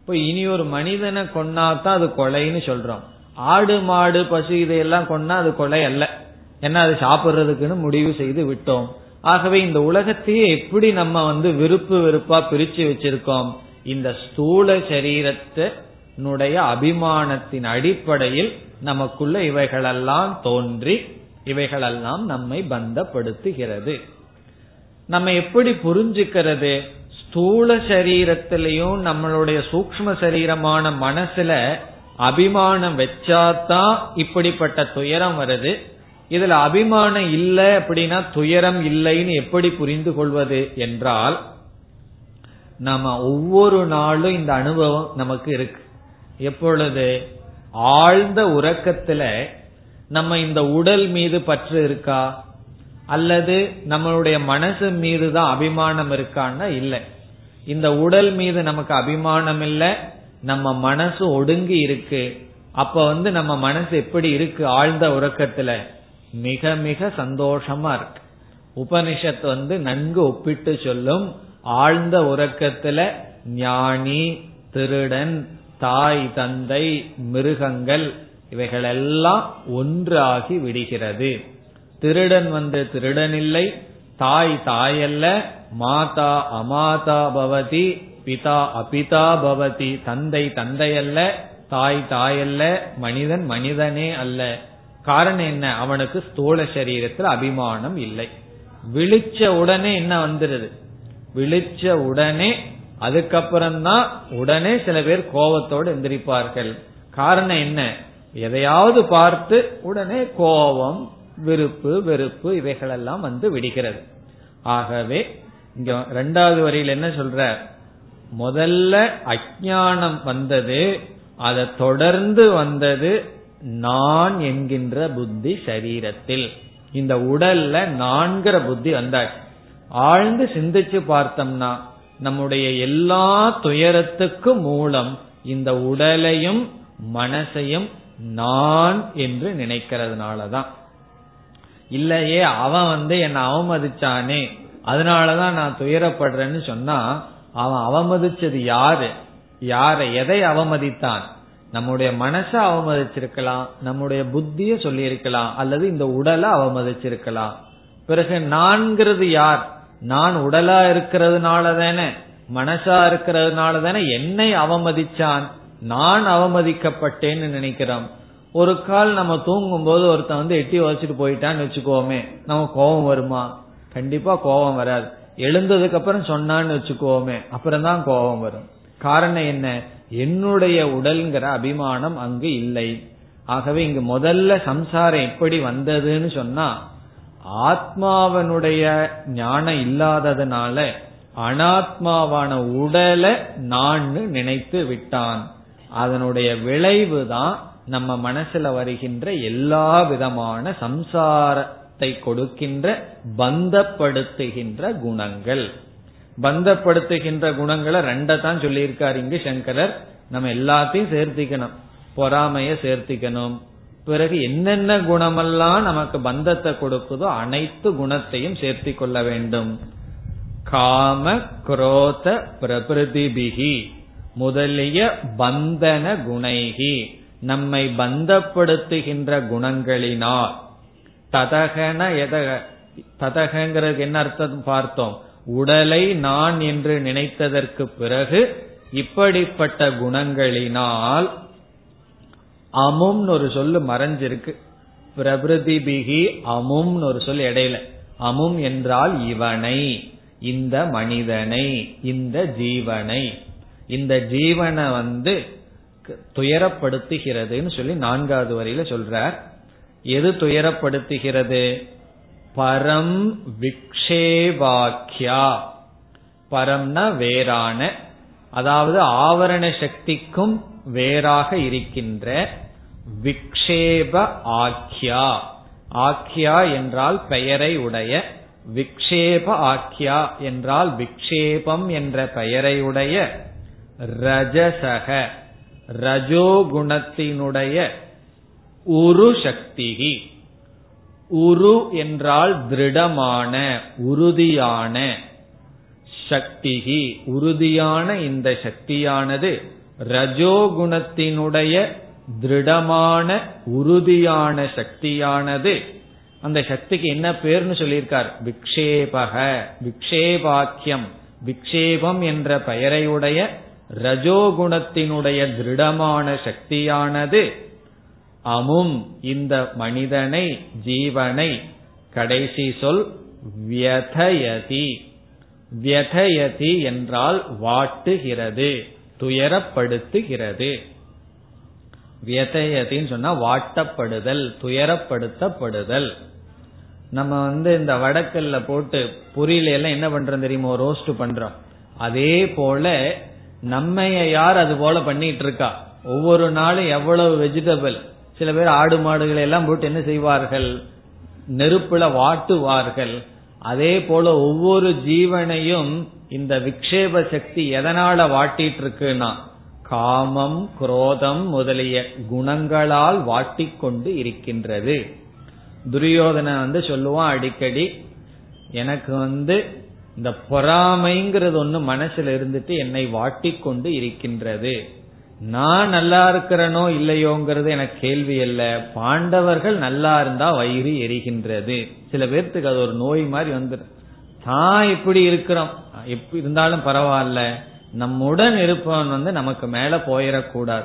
இப்போ இனி ஒரு மனிதனை கொன்னாதான் அது கொலைன்னு சொல்றோம். ஆடு மாடு பசு இதையெல்லாம் கொன்னா அது கொலை அல்ல. ஏன்னா அது சாப்பிடுறதுக்குன்னு முடிவு செய்து விட்டோம். ஆகவே இந்த உலகத்தையே எப்படி நம்ம வந்து விருப்பு வெறுப்பா பிரிச்சு வச்சிருக்கோம்? இந்த ஸ்தூல சரீரத்தினுடைய அபிமானத்தின் அடிப்படையில் நமக்குள்ள இவைகளெல்லாம் தோன்றி இவைகளெல்லாம் நம்மை பந்தப்படுத்துகிறது. நம்ம எப்படி புரிஞ்சுக்கிறது? ஸ்தூல சரீரத்திலையும் நம்மளுடைய சூக்ம சரீரமான மனசுல அபிமானம் வச்சாதான் இப்படிப்பட்ட துயரம் வருது. இதுல அபிமானம் இல்லை அப்படின்னா துயரம் இல்லைன்னு எப்படி புரிந்து கொள்வது என்றால் நம்ம ஒவ்வொரு நாளும் இந்த அனுபவம் நமக்கு இருக்கு. எப்பொழுது ஆழ்ந்த உறக்கத்துல நம்ம இந்த உடல் மீது பற்று இருக்கா? அல்லது நம்மளுடைய மனசு மீது தான் அபிமானம் இருக்கான்னா இல்லை. இந்த உடல் மீது நமக்கு அபிமானம் இல்லை நம்ம மனசு ஒடுங்கி இருக்கு. அப்ப வந்து நம்ம மனசு எப்படி இருக்கு ஆழ்ந்த உறக்கத்துல? மிக மிக சந்தோஷமா இருக்கு. உபனிஷத் வந்து நன்கு ஒப்பிட்டு சொல்லும். ஆழ்ந்த உறக்கத்துல ஞானி திருடன் தாய் தந்தை மிருகங்கள் இவைகளெல்லாம் ஒன்றாகி விடுகிறது. திருடன் வந்து திருடன் இல்லை தாய் தாயல்ல மாதா அமாதா பவதி பிதா அபிதா பவதி தந்தை தந்தையல்ல தாய் தாயல்ல மனிதன் மனிதனே அல்ல. காரணம் என்ன? அவனுக்கு ஸ்தூல சரீரத்தில் அபிமானம் இல்லை. விழிச்ச உடனே என்ன வந்துருது? விழிச்ச உடனே அதுக்கப்புறம்தான் உடனே சில பேர் கோபத்தோடு எந்திரிப்பார்கள். காரணம் என்ன? எதையாவது பார்த்து உடனே கோபம் விருப்பு வெறுப்பு இவைகளெல்லாம் வந்து விடுகிறது. ஆகவே இங்க ரெண்டாவது வரியில் என்ன சொல்ற? முதல்ல அஜானம் வந்தது அதை தொடர்ந்து வந்தது நான் என்கின்ற புத்தி சரீரத்தில். இந்த உடல்ல நான்கிற புத்தி வந்தாச்சு. ஆழ்ந்து சிந்திச்சு பார்த்தோம்னா நம்முடைய எல்லா துயரத்துக்கும் மூலம் இந்த உடலையும் மனசையும் நான் என்று நினைக்கிறதுனாலதான். இல்லையே அவன் வந்து என்னை அவமதிச்சானே அதனாலதான் நான் துயரப்படுறேன்னு சொன்னா அவன் அவமதிச்சது யாரு? யாரை? எதை அவமதித்தான்? நம்முடைய மனசை அவமதிச்சிருக்கலாம் நம்முடைய புத்திய சொல்லியிருக்கலாம் அல்லது இந்த உடலை அவமதிச்சிருக்கலாம். பிறகு நான்கிறது யார்? நான் உடலா இருக்கிறதுனால தானே மனசா இருக்கிறதுனால தானே என்னை அவமதிச்சான்? நான் அவமதிக்கப்பட்டேன்னு நினைக்கிறோம். ஒரு கால் நம்ம தூங்கும் போது ஒருத்தன் வந்து எட்டி வச்சுட்டு போயிட்டான்னு வச்சுக்கோமே நம்ம கோபம் வருமா? கண்டிப்பா கோபம் வராது. எழுந்ததுக்கு அப்புறம் சொன்னான்னு வச்சுக்கோமே அப்புறம் தான் கோபம் வரும். காரணம் என்ன? என்னுடைய உடல்ங்கிற அபிமானம் அங்கு இல்லை. ஆகவே இங்கு முதல்ல சம்சாரம் எப்படி வந்ததுன்னு சொன்னா ஆத்மாவனுடைய ஞானம் இல்லாததுனால அனாத்மாவான உடலை நான் நினைத்து விட்டான். அதனுடைய விளைவு தான் நம்ம மனசுல வருகின்ற எல்லா விதமான சம்சாரத்தை கொடுக்கின்ற பந்தப்படுத்துகின்ற குணங்கள். பந்தப்படுத்துகின்ற குணங்களை ரெண்ட தான் சொல்லியிருக்காரு இங்கு சங்கரர். நம்ம எல்லாத்தையும் சேர்த்திக்கணும். பொறாமைய சேர்த்திக்கணும். பிறகு என்னென்ன குணமெல்லாம் நமக்கு பந்தத்தை கொடுக்குதோ அனைத்து குணத்தையும் சேர்த்தி கொள்ள வேண்டும். காம குரோத பிரபிருதிபிகி முதலிய பந்தன குணைகி நம்மை பந்தப்படுத்துகின்ற குணங்களினால். ததகன எதக ததகங்கிறது என்ன அர்த்தம் பார்த்தோம்? உடலை நான் என்று நினைத்ததற்கு பிறகு இப்படிப்பட்ட குணங்களினால் அமும்னு ஒரு சொல்லு மறைஞ்சிருக்கு. பிரபிருதி பிகி அமும்னு ஒரு சொல் இடையில. அமும் என்றால் இவனை இந்த மனிதனை இந்த ஜீவனை. இந்த ஜீவனை வந்து துயரப்படுத்துகிறதுன்னு சொல்லி நான்காவது வரையில சொல்றார். எது துயரப்படுத்துகிறது? பரம் விக்ஷேவாக்கியா பரம்னா வேறான அதாவது ஆவரண சக்திக்கும் வேறாக இருக்கின்ற விக்ஷேப ஆக்கியா ஆக்கியா என்றால் பெயரை உடைய விக்ஷேப ஆக்கியா என்றால் விக்ஷேபம் என்ற பெயரை உடைய ரஜசக ரஜோகுணத்தினுடைய உரு சக்திகி. உரு என்றால் திருடமான உறுதியான சக்திகி. உறுதியான இந்த சக்தியானது ரஜோகுணத்தினுடைய திருடமான உறுதியான சக்தியானது. அந்த சக்திக்கு என்ன பேர்னு சொல்லியிருக்கார்? விக்ஷேபக. விக்ஷேபாக்கியம். விக்ஷேபம் என்ற பெயரையுடைய ரஜோகுணத்தினுடைய திருடமான சக்தியானது அமும் இந்த மனிதனை ஜீவனை கடைசி சொல் வியதயதி. வியதயதி என்றால் வாட்டுகிறது துயரப்படுத்துகிறது. வியதயத்தின்னு சொன்னா வாட்டப்படுதல் துயரப்படுத்தப்படுதல். நம்ம வந்து இந்த வடக்கல்ல போட்டு பொரியல எல்லாம் என்ன பண்றோம் தெரியுமோ? ரோஸ்ட் பண்றோம். அதே போல நம்மைய யார் அது போல பண்ணிட்டு இருக்கா? ஒவ்வொரு நாளும் எவ்வளவு வெஜிடபிள் சில பேர் ஆடு மாடுகளை எல்லாம் போட்டு என்ன செய்வார்கள்? நெருப்புல வாட்டுவார்கள். அதே போல ஒவ்வொரு ஜீவனையும் இந்த விக்ஷேப சக்தி எதனால வாட்டிட்டு இருக்குன்னா காமம் குரோதம் முதலிய குணங்களால் வாட்டிக்கொண்டு இருக்கின்றது. துரியோதனை வந்து சொல்லுவான் அடிக்கடி எனக்கு வந்து இந்த பொறாமைங்கிறது ஒண்ணு மனசுல இருந்துட்டு என்னை வாட்டிக்கொண்டு இருக்கின்றது. நான் நல்லா இருக்கிறனோ இல்லையோங்கிறது எனக்கு கேள்வி அல்ல. பாண்டவர்கள் நல்லா இருந்தா வயிறு எரிகின்றது. சில பேர்த்துக்கு அது ஒரு நோய் மாதிரி வந்துடும் தான் இப்படி இருக்கிறோம். எப்படி இருந்தாலும் பரவாயில்ல. நம்முடன் இருப்பவன் வந்து நமக்கு மேல போயிடக்கூடாது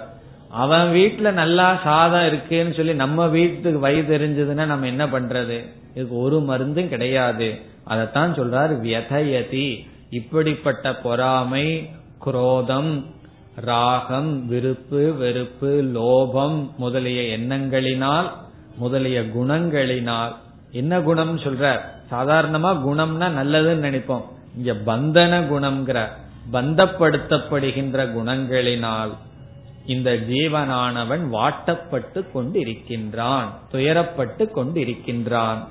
அவன் வீட்டுல நல்லா சாதம் இருக்குன்னு சொல்லி நம்ம வீட்டுக்கு வயது தெரிஞ்சதுன்னா நம்ம என்ன பண்றது? இதுக்கு ஒரு மருந்தும் கிடையாது. அதைத்தான் சொல்றாரு வியதயதி. இப்படிப்பட்ட பொறாமை குரோதம் ராகம் விருப்பு வெறுப்பு லோபம் முதலிய எண்ணங்களினால் முதலிய குணங்களினால். என்ன குணம் சொல்ற சாதாரணமா குணம்னா நல்லதுன்னு நினைப்போம். இங்க பந்தன குணம்ங்கிற பந்தப்படுத்தப்படுகின்ற குணங்களினால் இந்த ஜீவனானவன் வாட்டப்பட்டு கொண்டிருக்கின்றான் துயரப்பட்டு கொண்டிருக்கின்றான்.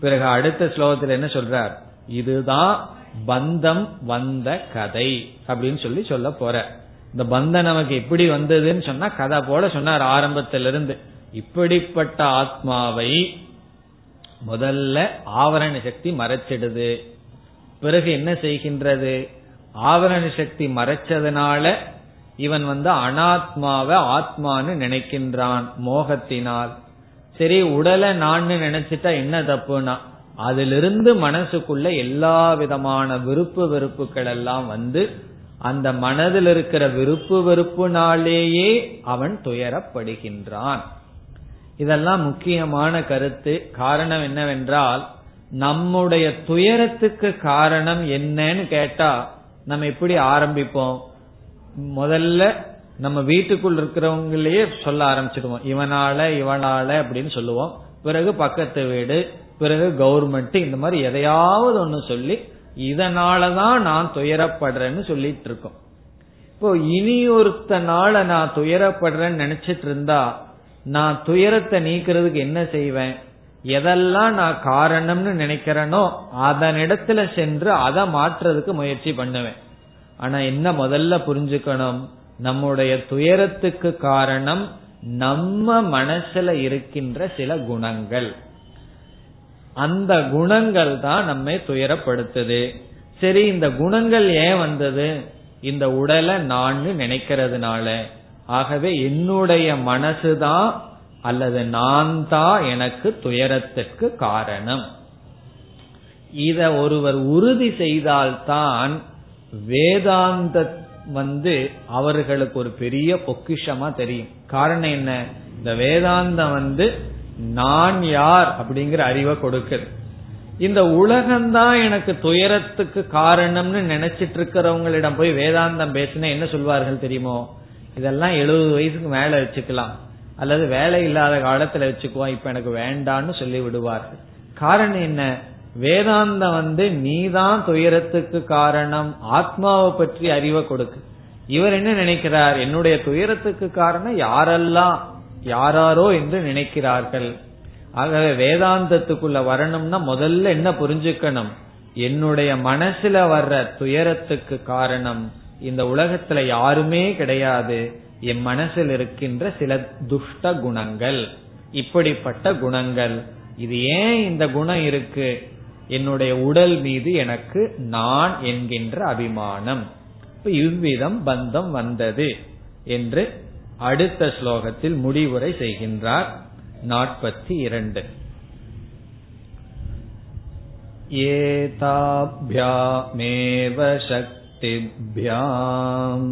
பிறகு அடுத்த ஸ்லோகத்தில் என்ன சொல்றார்? இதுதான் பந்தம் வந்த கதை அப்படின்னு சொல்லி சொல்ல போற. இந்த பந்தம் நமக்கு எப்படி வந்ததுன்னு சொன்னா கதை போல சொன்னார் ஆரம்பத்திலிருந்து. இப்படிப்பட்ட ஆத்மாவை முதல்ல ஆவரண சக்தி மறைச்சிடுது. பிறகு என்ன செய்கின்றது? ஆவரண சக்தி மறைச்சதுனால இவன் வந்து அனாத்மாவை ஆத்மான்னு நினைக்கின்றான் மோகத்தினால். சரி உடலை நான் நினைச்சிட்டா என்ன தப்புனா அதிலிருந்து மனசுக்குள்ள எல்லா விதமான விருப்பு வெறுப்புகள் எல்லாம் வந்து அந்த மனதில் இருக்கிற விருப்பு வெறுப்புனாலேயே அவன் துயரப்படுகின்றான். இதெல்லாம் முக்கியமான கருத்து. காரணம் என்னவென்றால் நம்முடைய துயரத்துக்கு காரணம் என்னன்னு கேட்டா நம்ம எப்படி ஆரம்பிப்போம்? முதல்ல நம்ம வீட்டுக்குள் இருக்கிறவங்களையே சொல்ல ஆரம்பிச்சிடுவோம். இவனால இவனால அப்படின்னு சொல்லுவோம். பிறகு பக்கத்து வீடு பிறகு கவர்மெண்ட் இந்த மாதிரி எதையாவது ஒன்னு சொல்லி இதனாலதான் நான் துயரப்படுறேன்னு சொல்லிட்டு இருக்கோம் இப்போ இனி ஒருத்தனால நான் துயரப்படுறேன்னு நினைச்சிட்டு இருந்தா நான் துயரத்தை நீக்கிறதுக்கு என்ன செய்வேன்? எதெல்லாம் நான் காரணம்னு நினைக்கிறேனோ அதனிடத்துல சென்று அதை மாற்றுறதுக்கு முயற்சி பண்ணுவேன். ஆனா என்ன முதல்ல புரிஞ்சுக்கணும்? நம்முடைய துயரத்துக்கு காரணம் நம்ம மனசுல இருக்கின்ற சில குணங்கள். அந்த குணங்கள் தான் நம்மை துயரப்படுத்துது. சரி இந்த குணங்கள் ஏன் வந்தது? இந்த உடலை நான் நினைக்கிறதுனால. ஆகவே என்னுடைய மனசுதான் அல்லது நான் தான் எனக்கு துயரத்திற்கு காரணம். இத ஒருவர் உறுதி செய்தால்தான் வேதாந்த வந்து அவர்களுக்கு ஒரு பெரிய பொக்கிஷமா தெரியும். காரணம் என்ன? இந்த வேதாந்தம் வந்து நான் யார் அப்படிங்கிற அறிவை கொடுக்குது. இந்த உலகம்தான் எனக்கு துயரத்துக்கு காரணம்னு நினைச்சிட்டு இருக்கிறவங்களிடம் போய் வேதாந்தம் பேசினா என்ன சொல்வார்கள் தெரியுமோ? இதெல்லாம் எழுபது வயசுக்கு மேல வச்சுக்கலாம். அல்லது வேலை இல்லாத காலத்துல வச்சுக்குவோம் இப்ப எனக்கு வேண்டான்னு சொல்லி விடுவார்கள். காரணம் என்ன? வேதாந்தம் வந்து நீதான் துயரத்துக்கு காரணம் ஆத்மாவை பற்றி அறிவை கொடுக்கு. இவர் என்ன நினைக்கிறார்? என்னுடைய துயரத்துக்கு காரணம் யாரெல்லாம் யாராரோ என்று நினைக்கிறார்கள். ஆகவே வேதாந்தத்துக்குள்ள வரணும்னா முதல்ல என்ன புரிஞ்சுக்கணும்? என்னுடைய மனசுல வர்ற துயரத்துக்கு காரணம் இந்த உலகத்துல யாருமே கிடையாது. என் மனசில் இருக்கின்ற சில துஷ்ட குணங்கள் இப்படிப்பட்ட குணங்கள். இது ஏன் இந்த குணம் இருக்கு? என்னுடைய உடல் மீது எனக்கு நான் என்கின்ற அபிமானம். இவ்விதம் பந்தம் வந்தது என்று அடுத்த ஸ்லோகத்தில் முடிவுரை செய்கின்றார் நாற்பத்தி இரண்டு एताभ्यामेव शक्तिभ्याम्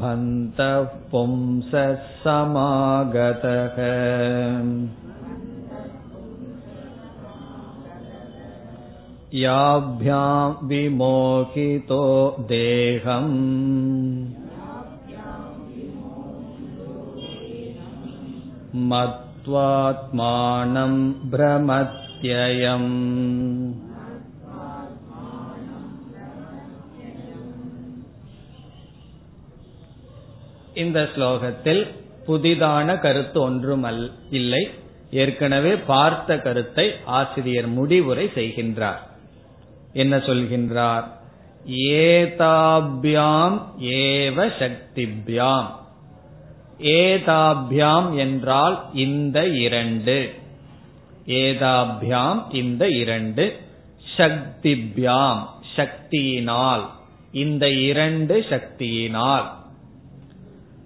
भन्तः पुंसः समागतः याभ्यां विमोहितो देहम् मत्वात्मानं भ्रमत्ययम् இந்த ஸ்லோகத்தில் புதிதான கருத்து ஒன்றும் இல்லை ஏற்கனவே பார்த்த கருத்தை ஆசிரியர் முடிவுரை செய்கின்றார் என்ன சொல்கின்றார்? ஏதாபியாம் ஏவ சக்திபியாம். ஏதாபியாம் என்றால் இந்த இரண்டு. ஏதாபியாம் இந்த இரண்டு. சக்திபியாம் சக்தியினால். இந்த இரண்டு சக்தியினால்.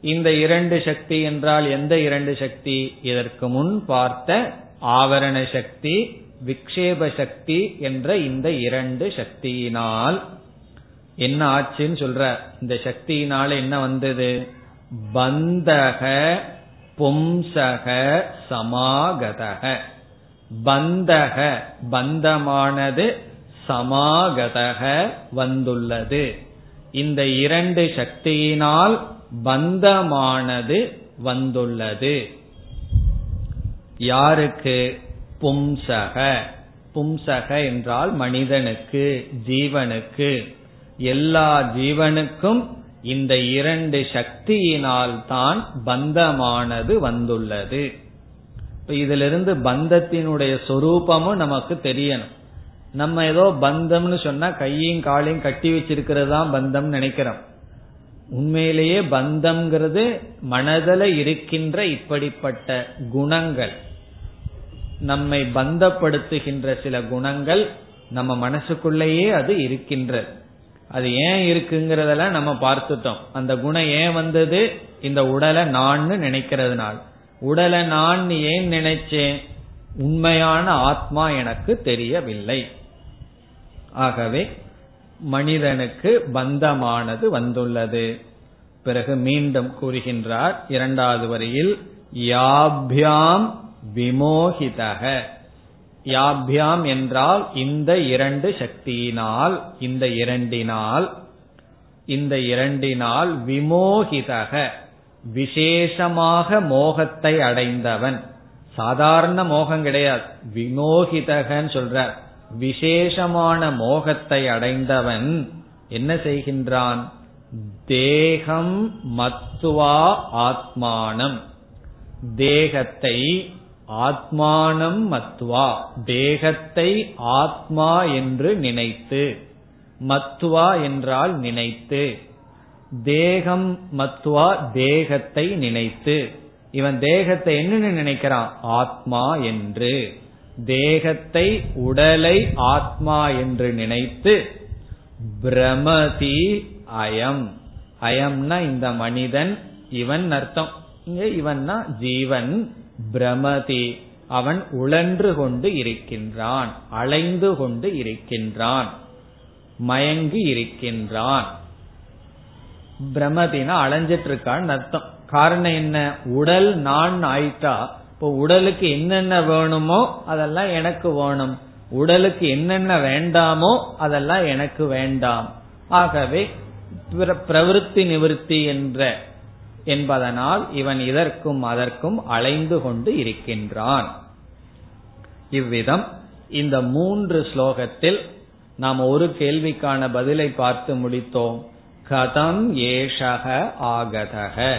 இந்த இரண்டு சக்தி என்றால் எந்த இரண்டு சக்தி? இதற்கு முன் பார்த்த ஆவரண சக்தி விக்ஷேப சக்தி என்ற இந்த இரண்டு சக்தியினால் என்ன ஆச்சுன்னு சொல்ற? இந்த சக்தியினால என்ன வந்தது? பந்தக பும்சக சமாகதக. பந்தக பந்தமானது சமாகதக வந்துள்ளது. இந்த இரண்டு சக்தியினால் பந்தமானது வந்துள்ளது. யாருக்கு? பும்சக. பும்சக என்றால் மனிதனுக்கு ஜீவனுக்கு. எல்லா ஜீவனுக்கும் இந்த இரண்டு சக்தியினால் தான் பந்தமானது வந்துள்ளது. இதிலிருந்து பந்தத்தினுடைய சொரூபமும் நமக்கு தெரியணும். நம்ம ஏதோ பந்தம்னு சொன்னா கையும் காலையும் கட்டி வச்சிருக்கிறது தான் பந்தம் நினைக்கிறோம். உண்மையிலேயே பந்தம்ங்கிறது மனதில் இருக்கின்ற இப்படிப்பட்ட குணங்கள். நம்மை பந்தப்படுத்துகின்ற சில குணங்கள் நம்ம மனசுக்குள்ளேயே அது இருக்கின்றது அது ஏன் இருக்குங்கிறதெல்லாம் நம்ம பார்த்துட்டோம். அந்த குணம் ஏன் வந்தது? இந்த உடலை நான் நினைக்கிறதுனால். உடலை நான் ஏன் நினைச்சேன்? உண்மையான ஆத்மா எனக்கு தெரியவில்லை. ஆகவே மனிதனுக்கு பந்தமானது வந்துள்ளது. பிறகு மீண்டும் கூறுகின்றார் இரண்டாவது வரியில் யாபியாம் விமோகிதக. யாபியாம் என்றால் இந்த இரண்டு சக்தியினால் இந்த இரண்டினால் இந்த இரண்டினால் விமோகிதக. விசேஷமாக மோகத்தை அடைந்தவன். சாதாரண மோகம் கிடையாது. விமோகிதகன்னு சொல்ற விசேஷமான மோகத்தை அடைந்தவன் என்ன செய்கின்றான்? தேகம் மத்துவா ஆத்மானம். தேகத்தை ஆத்மானம் மத்வா தேகத்தை ஆத்மா என்று நினைத்து மத்துவா என்றால் நினைத்து தேகம் மத்துவா தேகத்தை நினைத்து இவன் தேகத்தை என்னன்னு நினைக்கிறான்? ஆத்மா என்று. தேகத்தை உடலை ஆத்மா என்று நினைத்து பிரமதி அயம். அயம்னா இந்த மனிதன் இவன் அர்த்தம். இவன்னா ஜீவன் பிரமதி. அவன் உழன்று கொண்டு இருக்கின்றான் அலைந்து கொண்டு இருக்கின்றான் மயங்கி இருக்கின்றான். பிரமதினா அலைஞ்சிட்டு இருக்கான்னு அர்த்தம். காரணம் என்ன? உடல் நான் ஆயிட்டா இப்போ உடலுக்கு என்னென்ன வேணுமோ அதெல்லாம் எனக்கு வேணும். உடலுக்கு என்னென்ன வேண்டாமோ அதெல்லாம் எனக்கு வேண்டாம். ஆகவே பிரவருத்தி நிவர்த்தி என்ற என்பதனால் இவன் இதற்கும் அதற்கும் அலைந்து கொண்டு இருக்கின்றான். இவ்விதம் இந்த மூன்று ஸ்லோகத்தில் நாம் ஒரு கேள்விக்கான பதிலை பார்த்து முடித்தோம். கதம் ஏஷக ஆகதக.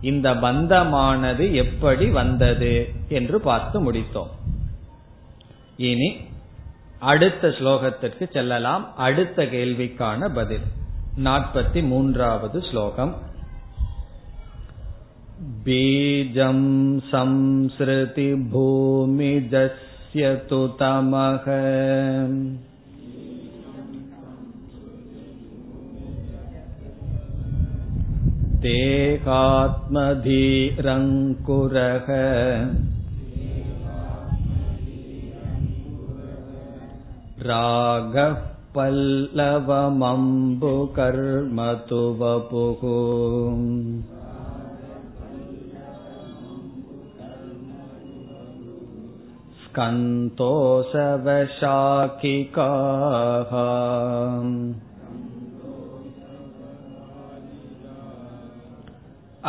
இந்த பந்தமானது எப்படி வந்தது என்று பார்த்து முடித்தோம். இனி அடுத்த ஸ்லோகத்திற்கு செல்லலாம். அடுத்த கேள்விக்கான பதில். நாற்பத்தி மூன்றாவது ஸ்லோகம். बीजं संसृतिभूमिजस्य तु तमः देहात्मधीरङ्कुरः रागः पल्लवमम्बुकर्मतु वपुः स्कन्तोषवशाकिकाः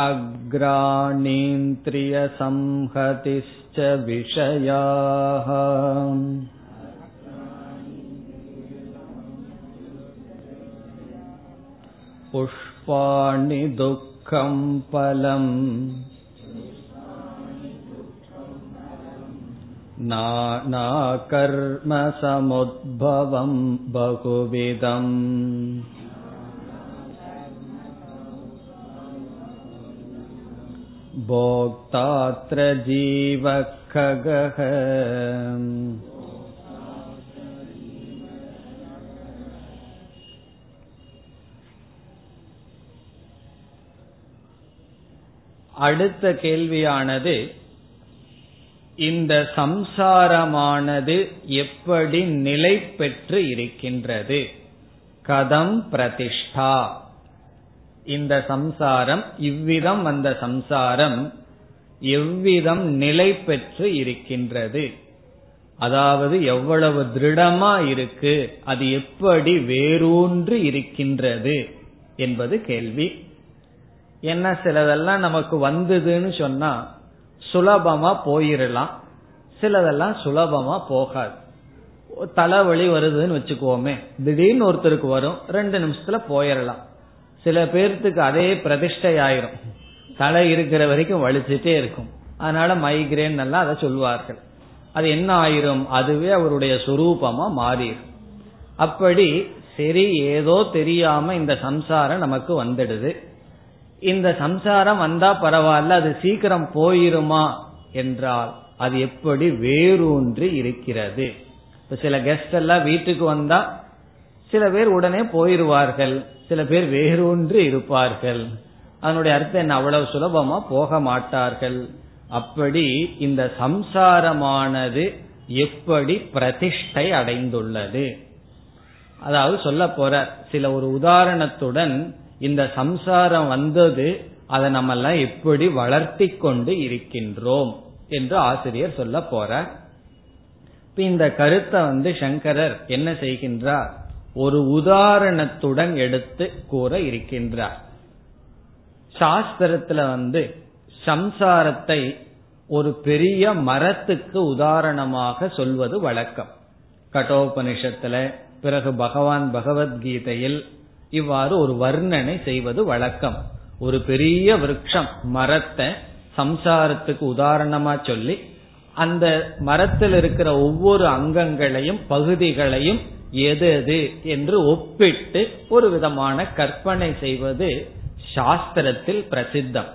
अग्राणीन्द्रियसंहतिश्च विषयाः पुष्पाणि दुःखं फलम् नानाकर्मसमुद्भवम् बहुविधम् भोक्तात्र जीवखगः அடுத்த கேள்வியானது இந்த சம்சாரமானது எப்படி நிலை பெற்று இருக்கின்றது? கதம் பிரதிஷ்டா. இந்த சம்சாரம் இவ்விதம் அந்த சம்சாரம் எவ்விதம் நிலை பெற்று இருக்கின்றது? அதாவது எவ்வளவு திருடமா இருக்கு அது எப்படி வேரூன்று இருக்கின்றது என்பது கேள்வி. என்ன சிலதெல்லாம் நமக்கு வந்ததுன்னு சொன்னா சுலபமா போயிடலாம் சிலதெல்லாம் சுலபமா போகாது. தலைவலி வருதுன்னு வச்சுக்குவோமே. திடீர்னு ஒருத்தருக்கு வரும். ரெண்டு நிமிஷத்துல போயிடலாம் சில பேர்த்துக்கு அதே பிரதிஷ்டை ஆயிரும் தலை இருக்கிற வரைக்கும் வலிச்சுட்டே இருக்கும். அதனால மைக்ரேன் எல்லாம் அதை சொல்வார்கள். அது என்ன ஆயிரும்? அதுவே அவருடைய சுரூபமா மாறிடும் அப்படி சரி ஏதோ தெரியாம இந்த சம்சாரம் நமக்கு வந்துடுது. இந்த சம்சாரம் வந்தா பரவாயில்ல அது சீக்கிரம் போயிருமா என்றால் அது எப்படி வேரூன்றி இருக்கிறது. இப்ப சில கெஸ்ட் எல்லாம் வீட்டுக்கு வந்தா சில பேர் உடனே போயிருவார்கள் சில பேர் வேரூன்றி இருப்பார்கள். அதனுடைய அர்த்தம் என்ன? அவ்வளவு சுலபமா போக மாட்டார்கள். அப்படி இந்த சம்சாரமானது எப்படி பிரதிஷ்டை அடைந்துள்ளது? அதாவது சொல்ல போற சில ஒரு உதாரணத்துடன் இந்த சம்சாரம் வந்தது அதை நம்ம எல்லாம் எப்படி வளர்த்தி கொண்டு இருக்கின்றோம் என்று ஆசிரியர் சொல்ல போறார். இப்ப இந்த கருத்தை வந்து சங்கரர் என்ன செய்கின்றார்? ஒரு உதாரணத்துடன் எடுத்து கூற இருக்கின்றார். சாஸ்திரத்துல வந்து சம்சாரத்தை ஒரு பெரிய மரத்துக்கு உதாரணமாக சொல்வது வழக்கம். கட்டோபனிஷத்துல பிறகு பகவான் பகவத்கீதையில் இவ்வாறு ஒரு வர்ணனை செய்வது வழக்கம். ஒரு பெரிய விரக்ஷம் மரத்தை சம்சாரத்துக்கு உதாரணமா சொல்லி அந்த மரத்தில் இருக்கிற ஒவ்வொரு அங்கங்களையும் பகுதிகளையும் எது எது என்று ஒப்பிட்டு ஒரு விதமான கற்பனை செய்வது சாஸ்திரத்தில் பிரசித்தம்.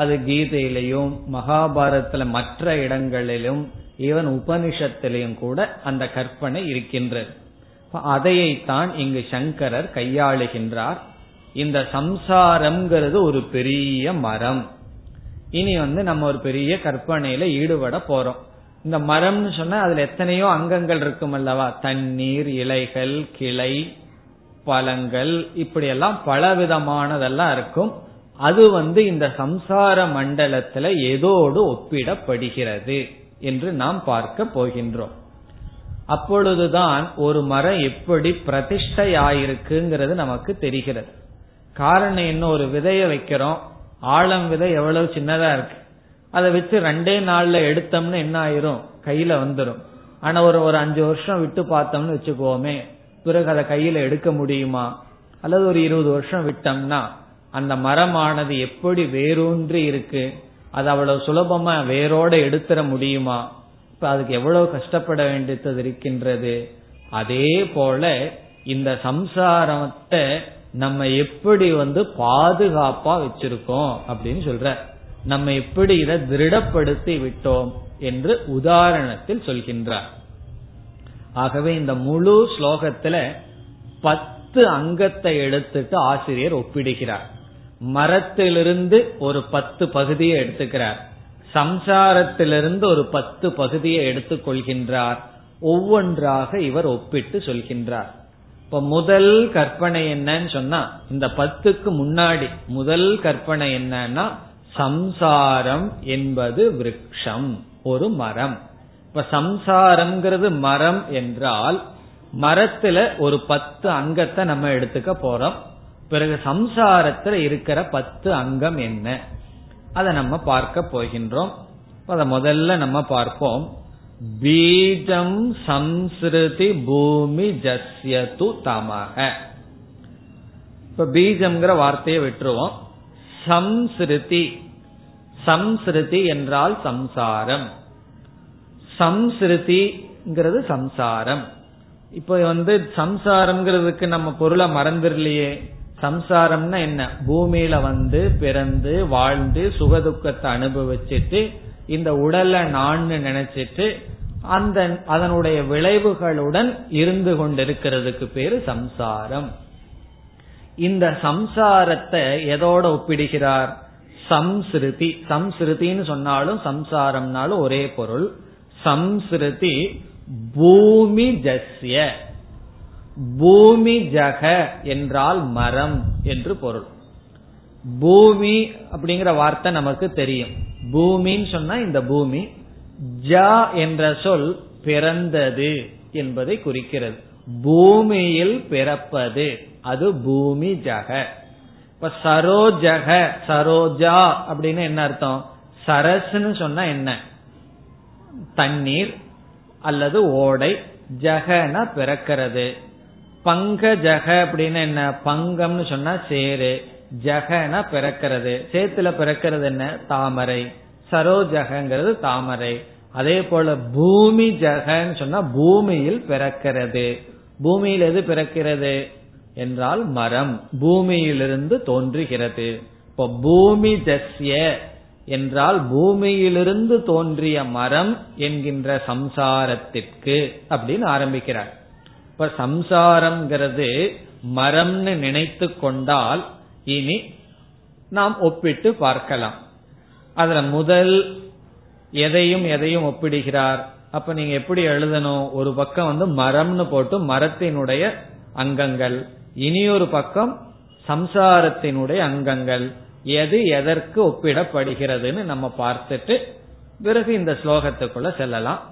அது கீதையிலையும் மகாபாரதத்துல மற்ற இடங்களிலும் ஈவன் உபனிஷத்திலையும் கூட அந்த கற்பனை இருக்கின்றது. அதையைத்தான் இங்கு சங்கரர் கையாளுகின்றார். இந்த சம்சாரம்ங்கிறது ஒரு பெரிய மரம். இனி வந்து நம்ம ஒரு பெரிய கற்பனையில ஈடுபட போறோம். இந்த மரம்னு சொன்னா அதுல எத்தனையோ அங்கங்கள் இருக்கும் அல்லவா? தண்ணீர் இலைகள் கிளை பழங்கள் இப்படி எல்லாம் பல விதமானதெல்லாம் இருக்கும். அது வந்து இந்த சம்சார மண்டலத்துல எதோடு ஒப்பிடப்படுகிறது என்று நாம் பார்க்க போகின்றோம். அப்பொழுதுதான் ஒரு மரம் எப்படி பிரதிஷ்டையாயிருக்குங்கிறது நமக்கு தெரிகிறது. காரணம் என்ன? ஒரு விதைய வைக்கிறோம். ஆழம் விதை எவ்வளவு சின்னதா இருக்கு. அதை வச்சு ரெண்டே நாள்ல எடுத்தோம்னு என்ன ஆயிரும்? கையில வந்துடும் ஆனா ஒரு ஒரு அஞ்சு வருஷம் விட்டு பார்த்தோம்னு வச்சுக்கோமே பிறகு அதை கையில எடுக்க முடியுமா? அல்லது ஒரு இருபது வருஷம் விட்டோம்னா அந்த மரமானது எப்படி வேரூன்றி இருக்கு? அது அவ்வளவு சுலபமா வேரோட எடுத்துட முடியுமா? இப்ப அதுக்கு எவ்வளவு கஷ்டப்பட வேண்டியது இருக்கின்றது? அதே போல இந்த சம்சாரத்தை நம்ம எப்படி வந்து பாதுகாப்பா வச்சிருக்கோம் அப்படின்னு சொல்ற. நம்ம எப்படி இதை திருடப்படுத்தி விட்டோம் என்று உதாரணத்தில் சொல்கின்றார். ஆகவே இந்த முழு ஸ்லோகத்துல பத்து அங்கத்தை எடுத்துட்டு ஆசிரியர் ஒப்பிடுகிறார். மரத்திலிருந்து ஒரு பத்து பகுதியை எடுத்துக்கிறார். சம்சாரத்திலிருந்து ஒரு பத்து பகுதியை எடுத்துக்கொள்கின்றார் ஒவ்வொன்றாக இவர் ஒப்பிட்டு சொல்கின்றார். இப்ப முதல் கற்பனை என்னன்னு சொன்னா இந்த பத்துக்கு முன்னாடி முதல் கற்பனை என்னன்னா சம்சாரம் என்பது விரக்ஷம் ஒரு மரம். இப்ப சம்சாரம்ங்கிறது மரம் என்றால் மரத்துல ஒரு பத்து அங்கத்தை நம்ம எடுத்துக்க போறோம். பிறகு சம்சாரத்துல இருக்கிற பத்து அங்கம் என்ன? அதை நம்ம பார்க்க போகின்றோம். அதை முதல்ல நம்ம பார்ப்போம். பீஜம் சம்ஸ்ருதி பூமி ஜஸ்யது தமக இப்ப பீஜம்ங்கிற வார்த்தையை விட்டுருவோம். சம்ஸ்ருதி. சம்ஸ்ருதி என்றால் சம்சாரம். சம்ஸ்ருதிங்கிறது சம்சாரம். இப்ப வந்து சம்சாரம்ங்கிறதுக்கு நம்ம பொருளை மறந்துடலையே. சம்சாரம்னா என்ன? பூமியில வந்து பிறந்து வாழ்ந்து சுகதுக்கத்தை அனுபவிச்சுட்டு இந்த உடலை நான் நினைச்சிட்டு அந்த அதனுடைய விளைவுகளுடன் இருந்து கொண்டிருக்கிறதுக்கு பேரு சம்சாரம். இந்த சம்சாரத்தை எதோட ஒப்பிடுகிறார்? சம்ஸ்ருதி. சம்ஸ்ருதின்னு சொன்னாலும் சம்சாரம்னாலும் ஒரே பொருள். சம்ஸ்ருதி பூமி ஜஸ்ய. பூமி ஜக என்றால் மரம் என்று பொருள். பூமி அப்படிங்கிற வார்த்தை நமக்கு தெரியும். பூமின்னு சொன்னா இந்த பூமி ஜ என்ற சொல் பிறந்தது என்பதை குறிக்கிறது. பூமியில் பிறப்பது அது பூமி ஜக. இப்ப சரோஜக சரோஜா அப்படின்னு என்ன அர்த்தம்? சரஸ்ன்னு சொன்னா என்ன? தண்ணீர் அல்லது ஓடை ஜகன பிறக்கிறது. பங்கஜக அப்படின்னு என்ன? பங்கம்னு சொன்னா சேரு ஜகன பிறக்கிறது. சேத்துல பிறக்கிறது என்ன? தாமரை. சரோஜகங்கிறது தாமரை. அதே போல பூமி ஜகன்னு சொன்னா பூமியில் பிறக்கிறது. பூமியில் எது பிறக்கிறது? என்றால் மரம். பூமியிலிருந்து தோன்றுகிறது. இப்போ பூமி ஜஸ்ய என்றால் பூமியிலிருந்து தோன்றிய மரம் என்கின்ற சம்சாரத்திற்கு அப்படின்னு ஆரம்பிக்கிறார். இப்ப சம்சாரம்ங்கிறது மரம்னு நினைத்து கொண்டால் இனி நாம் ஒப்பிட்டு பார்க்கலாம். அதுல முதல் எதையும் எதையும் ஒப்பிடுகிறார். அப்ப நீங்க எப்படி எழுதணும்? ஒரு பக்கம் வந்து மரம்னு போட்டு மரத்தினுடைய அங்கங்கள். இனியொரு பக்கம் சம்சாரத்தினுடைய அங்கங்கள். எது எதற்கு ஒப்பிடப்படுகிறதுன்னு நம்ம பார்த்துட்டு பிறகு இந்த ஸ்லோகத்துக்குள்ள செல்லலாம்.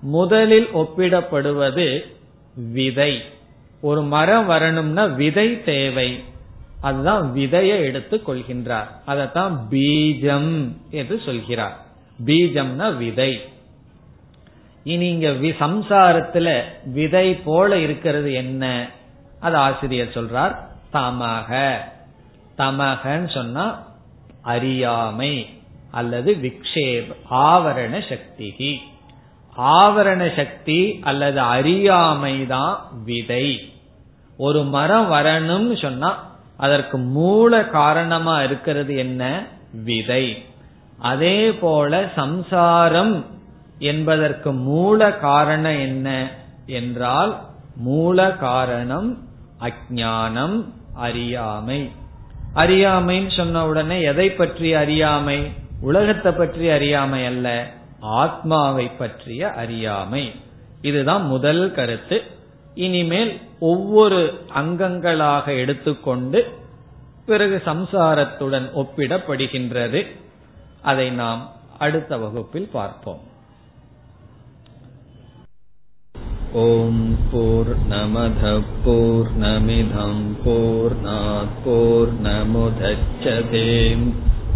முதலில் ஒப்பிடப்படுவது விதை. ஒரு மரம் வரணும்னா விதை தேவை. அதுதான் விதையை எடுத்துக் கொள்கின்றார். அதத்தான் பீஜம் என்று சொல்கிறார். பீஜம்னா விதை. இனி இங்க சம்சாரத்துல விதை போல இருக்கிறது என்ன? அது ஆசிரியர் சொல்றார் தமக. தமகன்னு சொன்னா அறியாமை அல்லது விக்ஷேப் ஆவரண சக்தி ஆவரண சக்தி அல்லது அறியாமை தான் விதை. ஒரு மரம் வரணும்னு சொன்னா அதற்கு மூல காரணமா இருக்கிறது என்ன? விதை. அதே போல சம்சாரம் என்பதற்கு மூல காரணம் என்ன என்றால் மூல காரணம் அஜானம் அறியாமை. அறியாமைன்னு சொன்ன உடனே எதை பற்றி அறியாமை? உலகத்தை பற்றி அறியாமை அல்ல. ஆத்மாவை பற்றிய அறியாமை. இதுதான் முதல் கருத்து. இனிமேல் ஒவ்வொரு அங்கங்களாக எடுத்துக்கொண்டு பிறகு சம்சாரத்துடன் ஒப்பிடப்படுகின்றது. அதை நாம் அடுத்த வகுப்பில் பார்ப்போம். ஓம் போர் நமத போர் நமிதம் போர் நமுதச்சதேம்